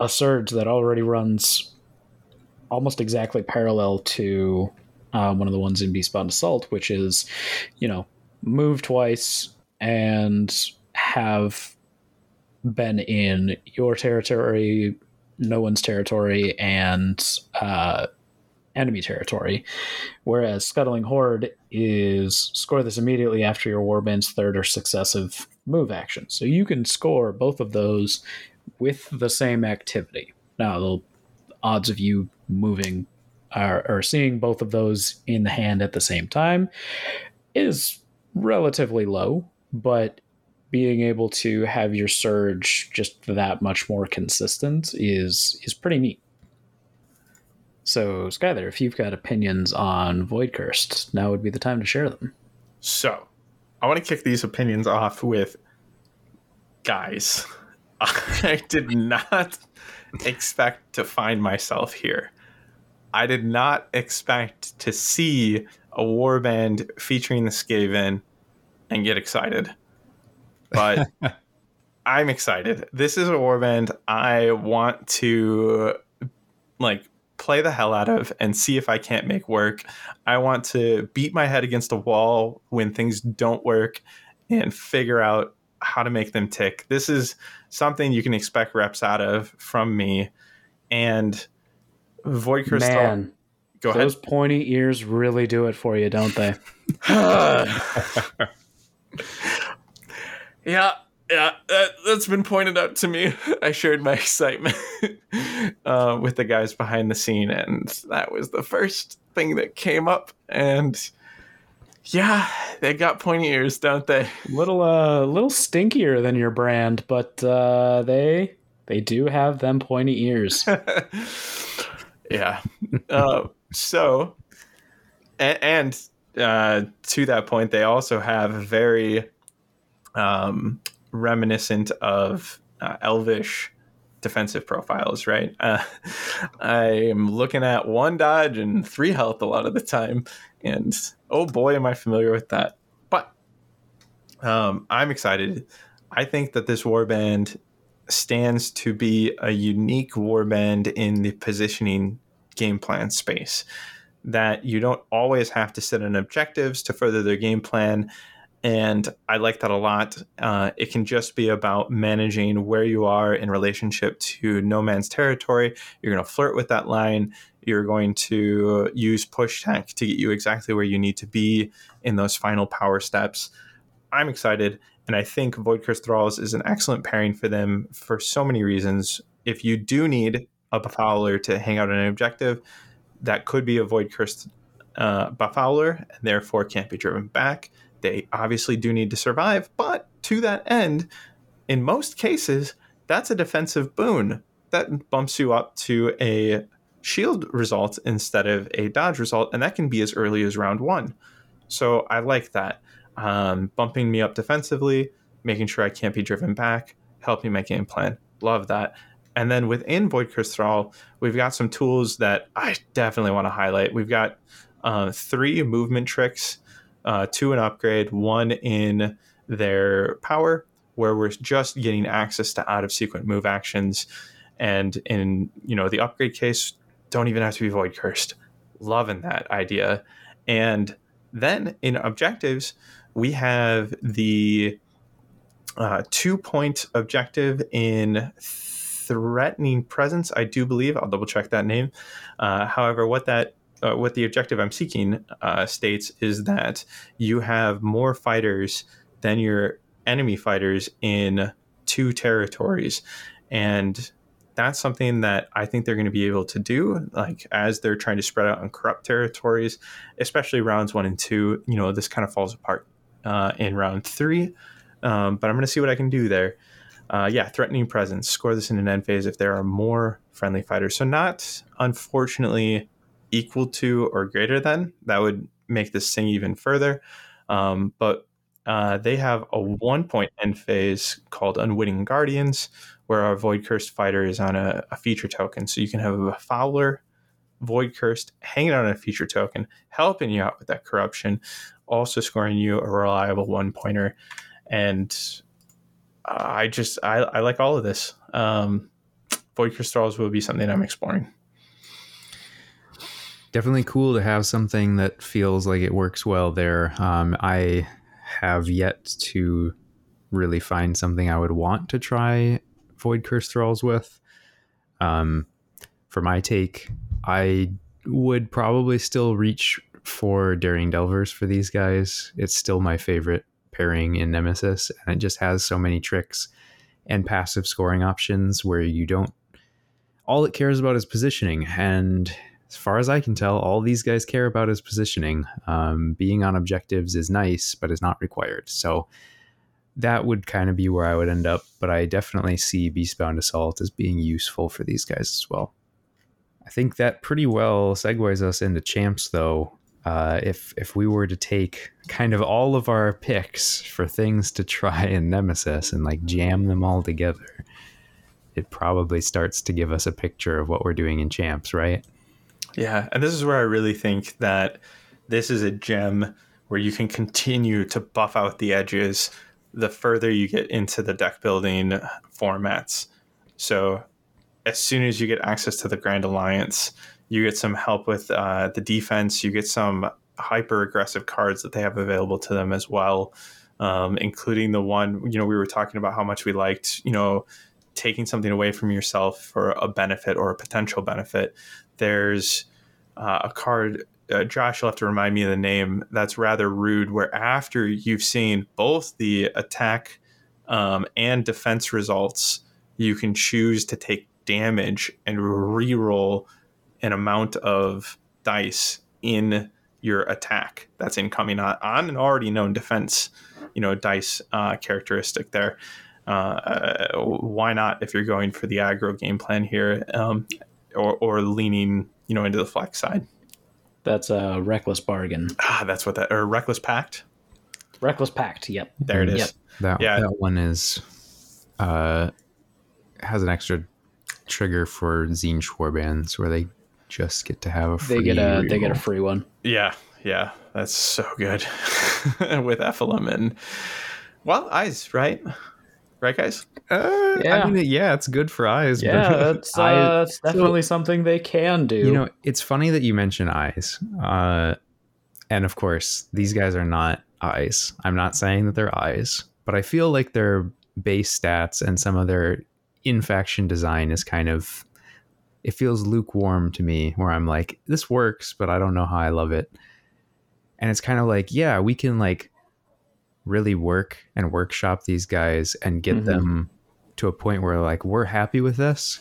a surge that already runs almost exactly parallel to uh, one of the ones in Beastbound Assault, which is, you know, move twice and have been in your territory, no one's territory, and uh, enemy territory. Whereas Scuttling Horde is score this immediately after your Warband's third or successive move action. So you can score both of those with the same activity. Now, the odds of you moving or, or seeing both of those in the hand at the same time is relatively low, but being able to have your surge just that much more consistent is is pretty neat. So, Skyler, if you've got opinions on Void Cursed, now would be the time to share them. So, I want to kick these opinions off with guys. I did not expect to find myself here. I did not expect to see a warband featuring the Skaven and get excited. But I'm excited. This is a warband I want to like play the hell out of and see if I can't make work. I want to beat my head against a wall when things don't work and figure out how to make them tick. This is something you can expect reps out of from me. And Void Crystal, Man, go ahead. those pointy ears really do it for you, don't they? yeah, yeah, that, that's been pointed out to me. I shared my excitement uh, with the guys behind the scene, and that was the first thing that came up. And yeah, they got pointy ears, don't they? little uh little stinkier than your brand, but uh they they do have them pointy ears. yeah. Uh, so, and, and uh, to that point, they also have very um, reminiscent of uh, elvish defensive profiles, right? Uh, I'm looking at one dodge and three health a lot of the time, and oh boy, am I familiar with that. But um, I'm excited. I think that this warband stands to be a unique warband in the positioning game plan space. That you don't always have to set in objectives to further their game plan. And I like that a lot. Uh, it can just be about managing where you are in relationship to no man's territory. You're going to flirt with that line. You're going to use push tech to get you exactly where you need to be in those final power steps. I'm excited. And I think Void Curse Thralls is an excellent pairing for them for so many reasons. If you do need a Befouler to hang out on an objective, that could be a Void Curse uh, Befouler and therefore can't be driven back. They obviously do need to survive, but to that end, in most cases, that's a defensive boon. That bumps you up to a shield result instead of a dodge result, and that can be as early as round one. So I like that. Um, bumping me up defensively, making sure I can't be driven back, helping my game plan. Love that. And then within Void Curse Thrall, we've got some tools that I definitely want to highlight. We've got uh, three movement tricks, uh, two in upgrade, one in their power, where we're just getting access to out of sequence move actions. And in you know the upgrade case, don't even have to be void cursed. Loving that idea. And then in objectives, we have the uh, two point objective in threatening presence. I do believe I'll double check that name. Uh, however, what that uh, what the objective I'm seeking uh, states is that you have more fighters than your enemy fighters in two territories, and that's something that I think they're going to be able to do. Like as they're trying to spread out on corrupt territories, especially rounds one and two. You know, this kind of falls apart uh, in round three, um, but I'm going to see what I can do there. Uh, yeah, threatening presence. Score this in an end phase if there are more friendly fighters. So not unfortunately equal to or greater than. That would make this sing even further. Um, but uh, they have a one point end phase called Unwitting Guardians, where our Void Cursed fighter is on a, a feature token. So you can have a Fowler Void Cursed hanging on a feature token, helping you out with that corruption, also scoring you a reliable one pointer. And I just, I, I like all of this. Um, Void Crystals will be something I'm exploring. Definitely cool to have something that feels like it works well there. Um, I have yet to really find something I would want to try Void Curse Thralls with. Um, for my take, I would probably still reach for Daring Delvers for these guys. It's still my favorite pairing in Nemesis, and it just has so many tricks and passive scoring options where you don't. All it cares about is positioning, and as far as I can tell, all these guys care about is positioning. Um, being on objectives is nice, but is not required. So that would kind of be where I would end up. But I definitely see Beastbound Assault as being useful for these guys as well. I think that pretty well segues us into champs, though. Uh, if if we were to take kind of all of our picks for things to try in Nemesis and like jam them all together, it probably starts to give us a picture of what we're doing in champs, right? Yeah, and this is where I really think that this is a gem where you can continue to buff out the edges the further you get into the deck building formats. So, as soon as you get access to the Grand Alliance, you get some help with uh, the defense. You get some hyper aggressive cards that they have available to them as well, um, including the one you know we were talking about how much we liked. You know, taking something away from yourself for a benefit or a potential benefit there's uh, a card. Uh, Josh, you'll have to remind me of the name. That's rather rude. Where after you've seen both the attack um, and defense results, you can choose to take damage and re-roll an amount of dice in your attack that's incoming on, on an already known defense, you know, dice uh, characteristic there. Uh, uh, why not if you're going for the aggro game plan here? Um, or, or leaning, you know, into the flex side. That's a reckless bargain. Ah, that's what that or reckless pact. Reckless pact. Yep. There it is. Yep. That Yeah. that one is uh has an extra trigger for Zine Schwarbands where they just get to have a free They get a they get a free one. Yeah, yeah, that's so good with Ephelum and well, eyes, right? Right, guys. Uh, Yeah. I mean, yeah, it's good for eyes. Yeah, but that's uh, I- that's definitely something they can do. you know, it's funny that you mention eyes. Uh, and of course, these guys are not eyes. I'm not saying that they're eyes, but I feel like their base stats and some of their in-faction design is kind of it feels lukewarm to me where I'm like this works, but I don't know how I love it. And it's kind of like, yeah, we can like really work and workshop these guys and get Mhm. them to a point where like we're happy with this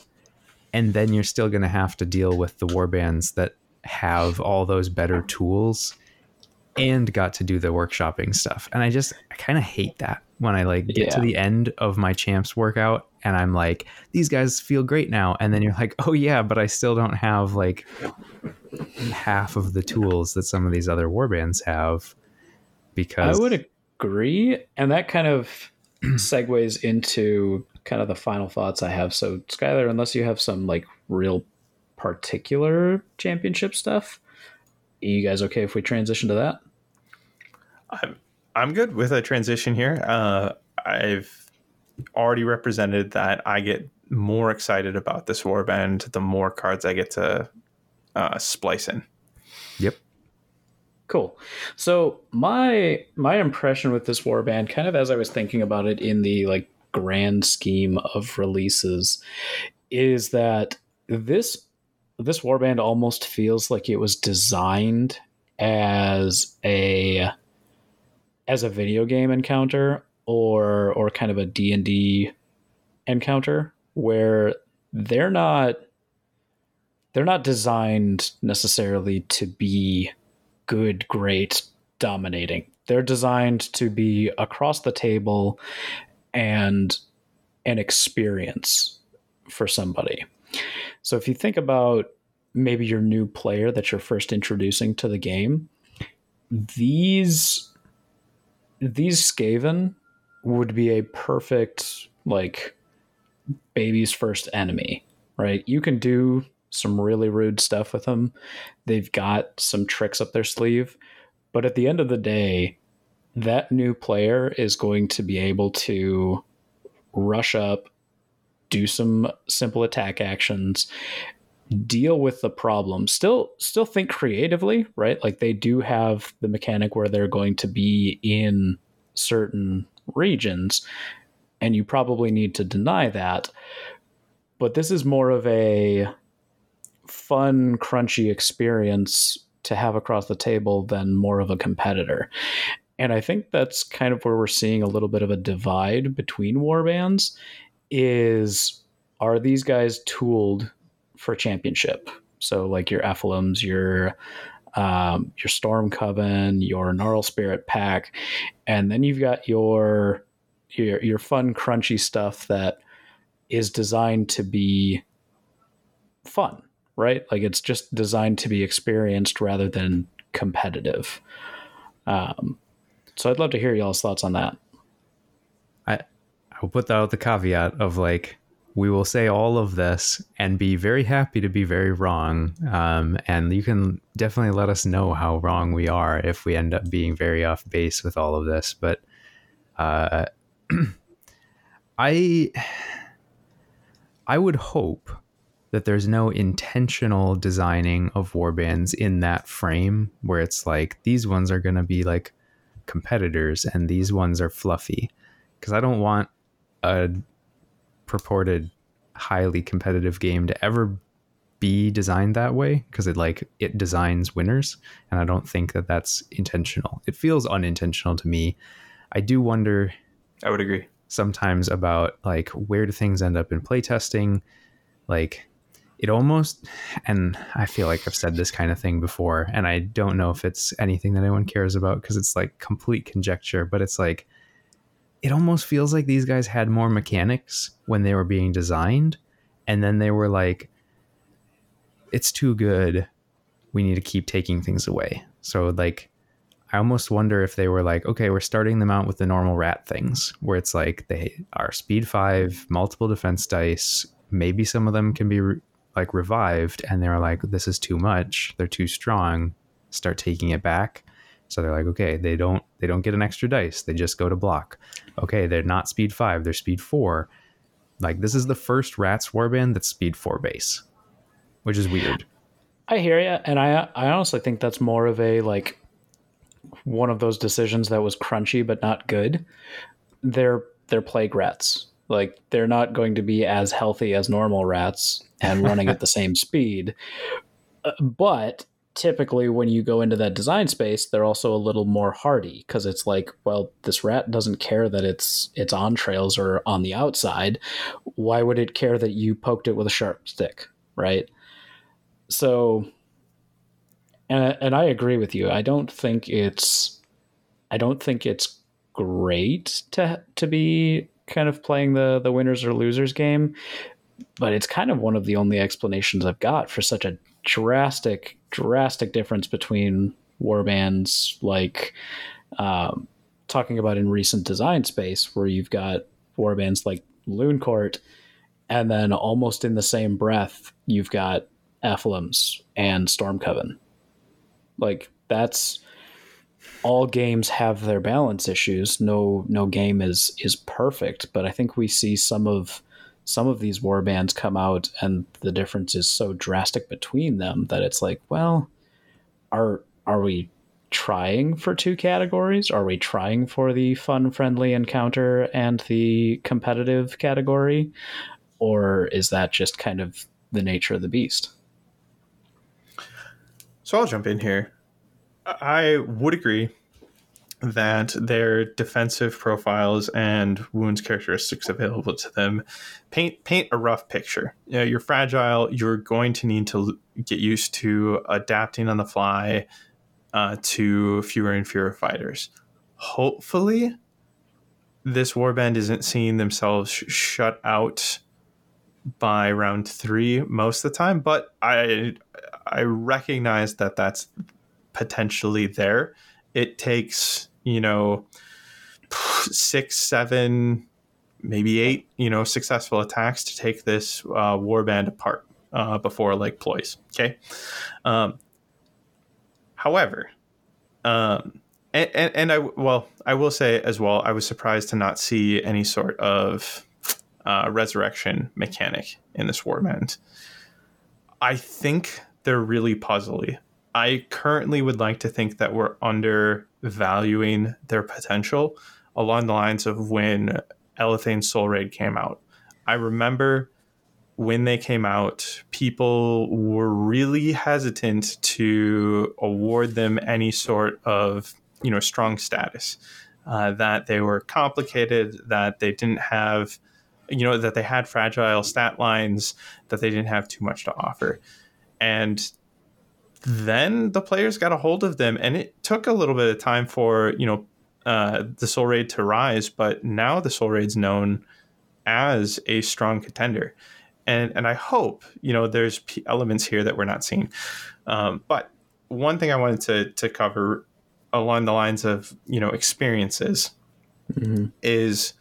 and then you're still going to have to deal with the warbands that have all those better tools and got to do the workshopping stuff and i just i kind of hate that when I like get Yeah. to the end of my champs workout and I'm like, these guys feel great now. And then you're like, oh yeah, but I still don't have like half of the tools that some of these other warbands have. Because I would agree, and that kind of segues into kind of the final thoughts I have. So, Skylar, unless you have some like real particular championship stuff, you guys okay if we transition to that? I'm I'm good with a transition here. Uh, I've already represented that I get more excited about this warband the more cards I get to uh, splice in. Cool. So my my impression with this warband, kind of as I was thinking about it in the like grand scheme of releases, is that this this warband almost feels like it was designed as a as a video game encounter or or kind of a D&D encounter where they're not they're not designed necessarily to be good, great, dominating. They're designed to be across the table and an experience for somebody. So if you think about maybe your new player that you're first introducing to the game, these these Skaven would be a perfect like baby's first enemy, right? You can do some really rude stuff with them. They've got some tricks up their sleeve, but at the end of the day, that new player is going to be able to rush up, do some simple attack actions, deal with the problem. Still still think creatively, right? Like they do have the mechanic where they're going to be in certain regions and you probably need to deny that. But this is more of a fun, crunchy experience to have across the table than more of a competitor. And I think that's kind of where we're seeing a little bit of a divide between warbands is are these guys tooled for championship? So like your Ephilim's, your um, your Storm Coven, your Gnarlspirit pack, and then you've got your your your fun, crunchy stuff that is designed to be fun, right? Like it's just designed to be experienced rather than competitive. Um, so I'd love to hear y'all's thoughts on that. I'll put out the caveat of like, we will say all of this and be very happy to be very wrong. Um, and you can definitely let us know how wrong we are if we end up being very off base with all of this. But uh, I, I would hope that there's no intentional designing of warbands in that frame where it's like these ones are going to be like competitors and these ones are fluffy because I don't want a purported highly competitive game to ever be designed that way because it like it designs winners and I don't think that that's intentional. It feels unintentional to me. I do wonder I would agree. sometimes about like where do things end up in playtesting like it almost and i feel like i've said this kind of thing before and i don't know if it's anything that anyone cares about because it's like complete conjecture but it's like it almost feels like these guys had more mechanics when they were being designed and then they were like it's too good we need to keep taking things away so like I almost wonder if they were like, okay, we're starting them out with the normal rat things, where it's like they are speed five, multiple defense dice. Maybe some of them can be like revived, and they're like, this is too much. They're too strong. Start taking it back. So they're like, okay, they don't they don't get an extra dice. They just go to block. Okay, they're not speed five. They're speed four. Like this is the first Rats warband that's speed four base, which is weird. I hear you, and I I honestly think that's more of a like one of those decisions that was crunchy but not good. They're they're plague rats. Like they're not going to be as healthy as normal rats and running at the same speed. Uh, but typically when you go into that design space, they're also a little more hardy because it's like, well, this rat doesn't care that it's it's on trails or on the outside. Why would it care that you poked it with a sharp stick, right? So and and I agree with you. I don't think it's I don't think it's great to to be kind of playing the the winners or losers game, but it's kind of one of the only explanations I've got for such a drastic drastic difference between warbands like um, talking about in recent design space where you've got warbands like Loon Court and then almost in the same breath you've got Ephilim's and Storm Coven. Like that's all games have their balance issues. No no game is is perfect, but I think we see some of some of these war bands come out and the difference is so drastic between them that it's like, well, are are we trying for two categories? Are we trying for the fun friendly encounter and the competitive category? Or is that just kind of the nature of the beast? So I'll jump in here. I would agree that their defensive profiles and wounds characteristics available to them paint paint a rough picture. You know, you're fragile. You're going to need to get used to adapting on the fly uh, to fewer and fewer fighters. Hopefully, this warband isn't seeing themselves sh- shut out by round three most of the time, but I I recognize that that's potentially there. It takes you know six, seven, maybe eight, you know, successful attacks to take this uh, warband apart uh, before like ploys. Okay. Um, however, um, and, and, and I well, I will say as well, I was surprised to not see any sort of uh, resurrection mechanic in this warband. I think they're really puzzly. I currently would like to think that we're undervaluing their potential along the lines of when Elathain Soul Raid came out. I remember when they came out, people were really hesitant to award them any sort of you know strong status. Uh, that they were complicated, that they didn't have, you know, that they had fragile stat lines, that they didn't have too much to offer, and then the players got a hold of them, and it took a little bit of time for you know uh, the Soul Raid to rise, but now the Soul Raid's known as a strong contender, and and I hope you know there's elements here that we're not seeing. Um, but one thing I wanted to to cover along the lines of you know experiences mm-hmm. is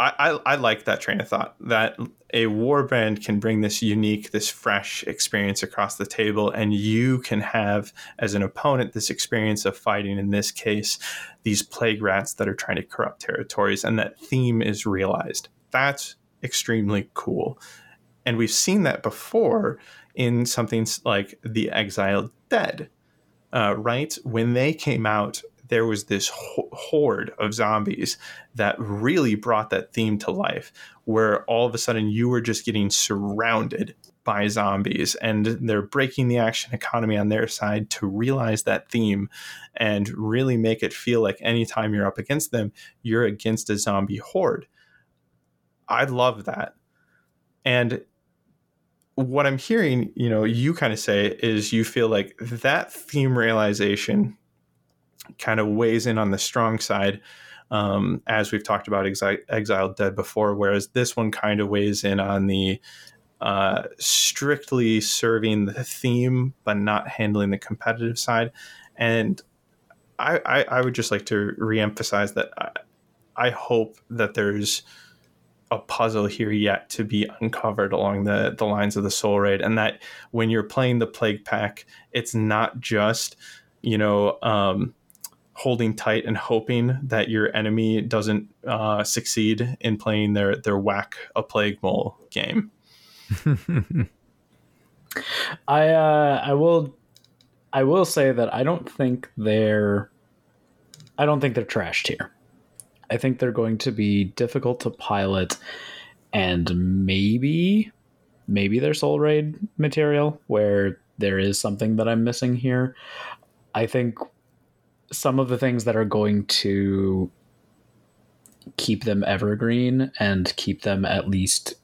I, I, I like that train of thought that a warband can bring this unique, this fresh experience across the table, and you can have as an opponent this experience of fighting. In this case, these plague rats that are trying to corrupt territories, and that theme is realized. That's extremely cool, and we've seen that before in something like the Exiled Dead, uh, right? When they came out there was this horde of zombies that really brought that theme to life, where all of a sudden you were just getting surrounded by zombies and they're breaking the action economy on their side to realize that theme and really make it feel like anytime you're up against them, you're against a zombie horde. I love that. And what I'm hearing, you know, you kind of say is you feel like that theme realization kind of weighs in on the strong side, um, as we've talked about Exi- Exiled Dead before, whereas this one kind of weighs in on the uh, strictly serving the theme but not handling the competitive side. And I, I, I would just like to reemphasize that I, I hope that there's a puzzle here yet to be uncovered along the, the lines of the soul raid and that when you're playing the plague pack it's not just you know um, holding tight and hoping that your enemy doesn't uh, succeed in playing their their whack a plague mole game. I uh, I will I will say that I don't think they're I don't think they're trashed here. I think they're going to be difficult to pilot and maybe maybe they're soul raid material where there is something that I'm missing here. I think some of the things that are going to keep them evergreen and keep them at least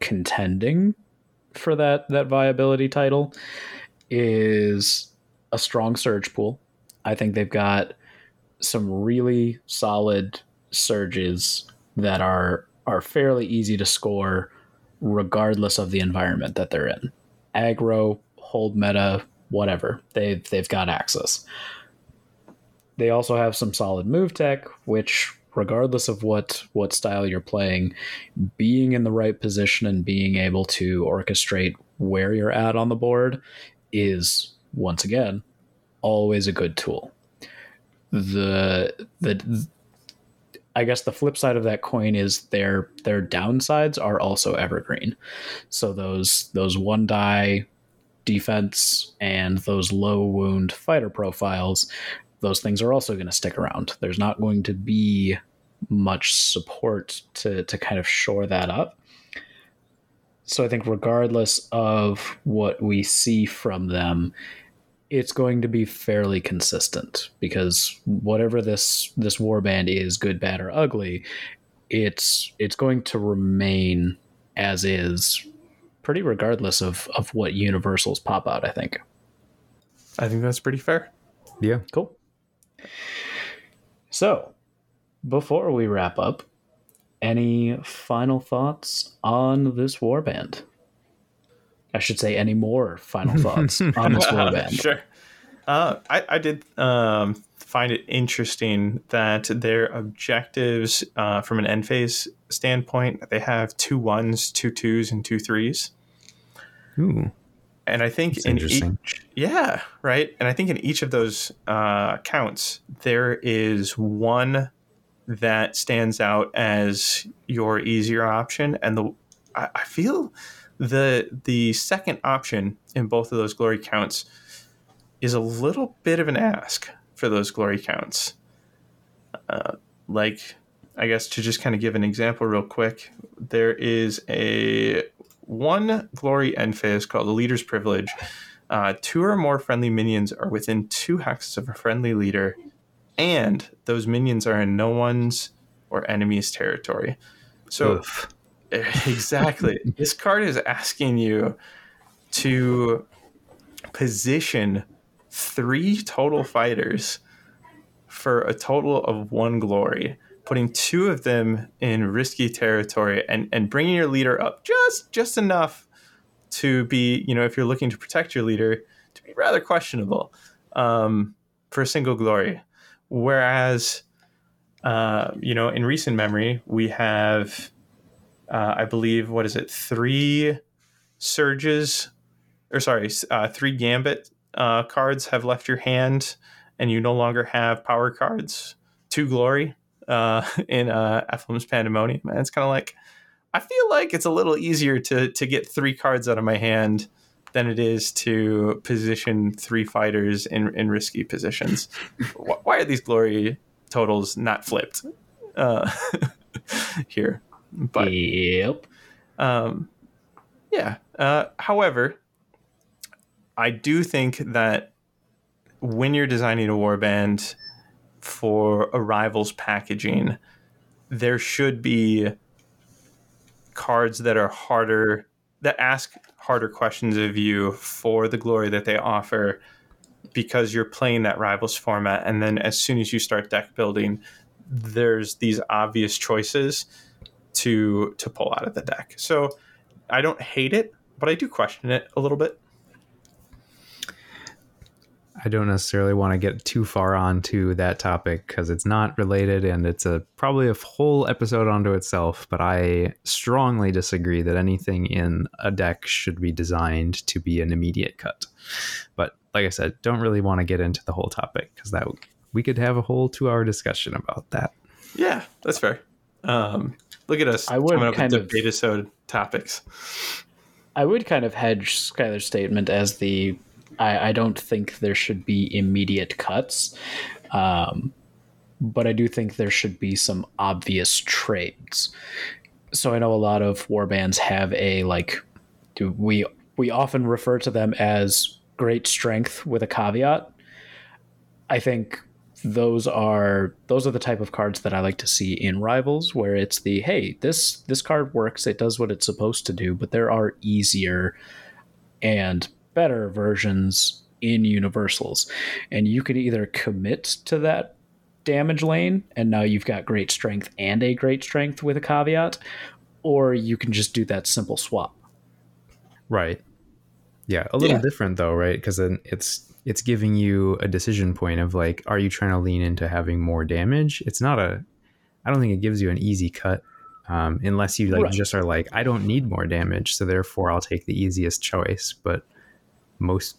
contending for that that viability title is a strong surge pool. I think they've got some really solid surges that are are fairly easy to score regardless of the environment that they're in. Aggro, hold meta, whatever. They've they've got access. They also have some solid move tech, which regardless of what what style you're playing, being in the right position and being able to orchestrate where you're at on the board is once again always a good tool. The the I guess the flip side of that coin is their their downsides are also evergreen. So those those one die defense and those low wound fighter profiles, those things are also going to stick around. There's not going to be much support to to kind of shore that up. So I think regardless of what we see from them, it's going to be fairly consistent because whatever this this warband is, good, bad, or ugly, it's it's going to remain as is, pretty regardless of of what universals pop out. I think. I think that's pretty fair. Yeah. Cool. So, before we wrap up, any final thoughts on this warband? I should say, any more final thoughts on this warband? sure. Uh, I, I did um, find it interesting that their objectives uh, from an end phase standpoint, they have two ones, two twos, and two threes. Ooh. And I think That's in each, yeah, right. And I think in each of those uh, counts, there is one that stands out as your easier option, and the I, I feel the the second option in both of those glory counts is a little bit of an ask for those glory counts. Uh, like, I guess to just kind of give an example real quick, there is a one glory end phase called the Leader's Privilege. Uh, two or more friendly minions are within two hexes of a friendly leader, and those minions are in no one's or enemy's territory. So, Oof. exactly, this card is asking you to position three total fighters for a total of one glory, putting two of them in risky territory and, and bringing your leader up just just enough to be, you know, if you're looking to protect your leader, to be rather questionable um, for a single glory. Whereas, uh, you know, in recent memory, we have, uh, I believe, what is it, three surges, or sorry, uh, three gambit uh, cards have left your hand, and you no longer have power cards. Two glory uh, in uh, Ephilim's Pandaemonium. And it's kind of like, I feel like it's a little easier to to get three cards out of my hand than it is to position three fighters in in risky positions. Why are these glory totals not flipped uh, here? But yep. um, yeah. Uh, however, I do think that when you're designing a warband for a rivals packaging, there should be cards that are harder that ask harder questions of you for the glory that they offer because you're playing that rivals format. And then as soon as you start deck building there's these obvious choices to to pull out of the deck. So i don't hate it but i do question it a little bit I don't necessarily want to get too far onto that topic because it's not related and it's a probably a whole episode onto itself. But I strongly disagree that anything in a deck should be designed to be an immediate cut. But like I said, don't really want to get into the whole topic because that we could have a whole two-hour discussion about that. yeah that's fair um, look at us I would coming up kind with of- debate topics I would kind of hedge Skylar's statement as the I, I don't think there should be immediate cuts. Um, but I do think there should be some obvious trades. So I know a lot of warbands have a like we we often refer to them as great strength with a caveat. I think those are those are the type of cards that I like to see in rivals where it's the hey this this card works it does what it's supposed to do but there are easier and better versions in universals and you could either commit to that damage lane, and now you've got great strength and a great strength with a caveat, or you can just do that simple swap. Right. Yeah, a little Yeah. different though, right? Because then it's it's giving you a decision point of like, are you trying to lean into having more damage? It's not a. I don't think it gives you an easy cut, um, unless you like Right. just are like, I don't need more damage, so therefore I'll take the easiest choice. But most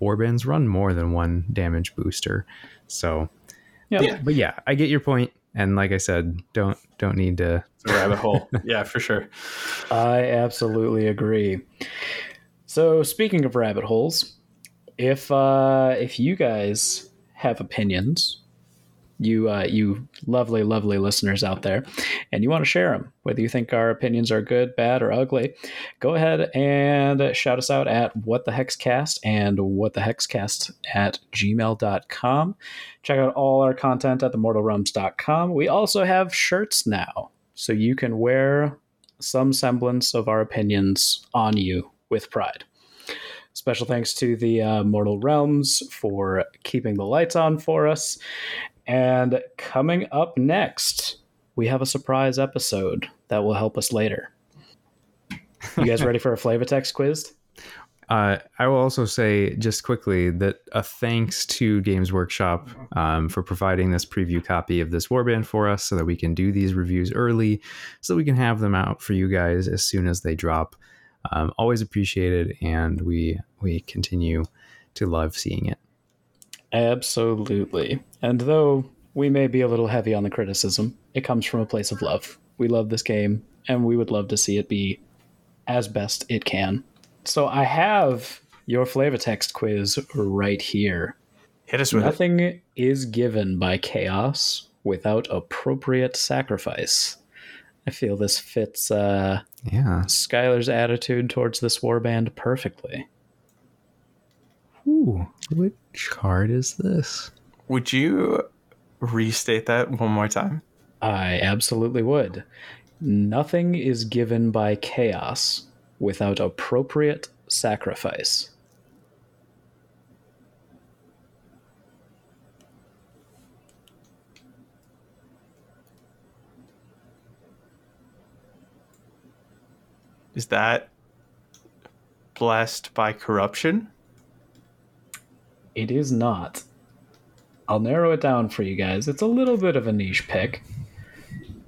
warbands run more than one damage booster, so. Yeah. Yeah. But yeah, I get your point, and like I said, don't don't need to. It's a rabbit hole. Yeah, for sure. I absolutely agree. So speaking of rabbit holes, if uh, if you guys have opinions, you uh, you lovely lovely listeners out there, and you want to share them, whether you think our opinions are good, bad, or ugly, go ahead and shout us out at what the hexcast and what the hexcast at gmail.com. Check out all our content at themortalrealms.com. We also have shirts now, so you can wear some semblance of our opinions on you with pride. Special thanks to the uh, Mortal Realms for keeping the lights on for us. And coming up next, we have a surprise episode that will help us later. You guys ready for a flavor text quiz? Uh, I will also say just quickly that a thanks to Games Workshop um, for providing this preview copy of this warband for us so that we can do these reviews early so we can have them out for you guys as soon as they drop. Um, always appreciated, and we we continue to love seeing it. Absolutely. And though we may be a little heavy on the criticism, it comes from a place of love. We love this game, and we would love to see it be as best it can. So I have your flavor text quiz right here. Hit us with it. Nothing is given by chaos without appropriate sacrifice. I feel this fits uh, Yeah. Skylar's attitude towards this warband perfectly. Ooh, which card is this? Would you restate that one more time? I absolutely would. Nothing is given by chaos without appropriate sacrifice. Is that blessed by corruption? It is not. I'll narrow it down for you guys. It's a little bit of a niche pick.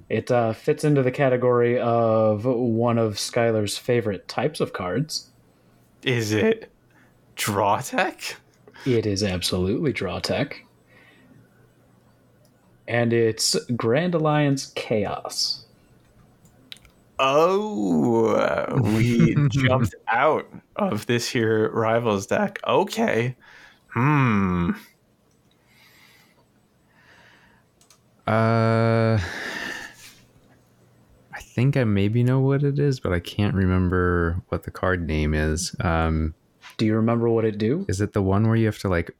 It uh, fits into the category of one of Skylar's favorite types of cards. Is it draw tech? It is absolutely draw tech. And it's Grand Alliance Chaos. Oh, we jumped out of this here rivals deck. Okay. Hmm. Uh, I think I maybe know what it is, but I can't remember what the card name is. Um, Do you remember what it do? is it the one where you have to like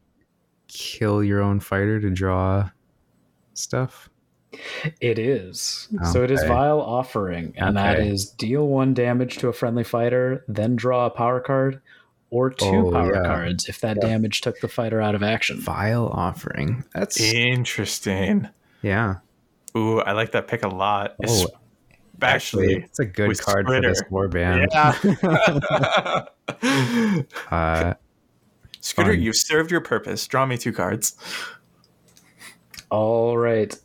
kill your own fighter to draw stuff? It is. So it is Vile Offering, and that Okay. is deal one damage to a friendly fighter, then draw a power card, or two Oh, power yeah. cards if that damage took the fighter out of action. Vile offering. That's Interesting. yeah. Ooh, I like that pick a lot. Oh, Especially. it's a good with card for this Skritter. warband. Yeah. Uh, Skritter, Fun. you've served your purpose. Draw me two cards. All right.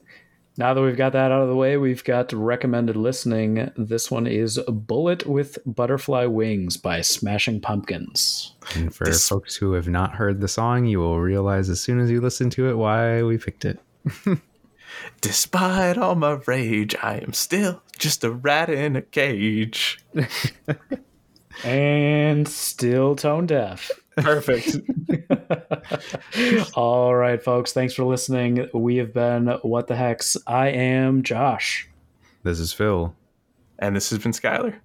Now that we've got that out of the way, we've got recommended listening. This one is Bullet with Butterfly Wings by Smashing Pumpkins. and for This- folks who have not heard the song, you will realize as soon as you listen to it why we picked it. Despite all my rage, I am still just a rat in a cage. And still tone deaf. Perfect. All right, folks. Thanks for listening. We have been What the Hex. I am Josh. This is Phil. and this has been Skylar.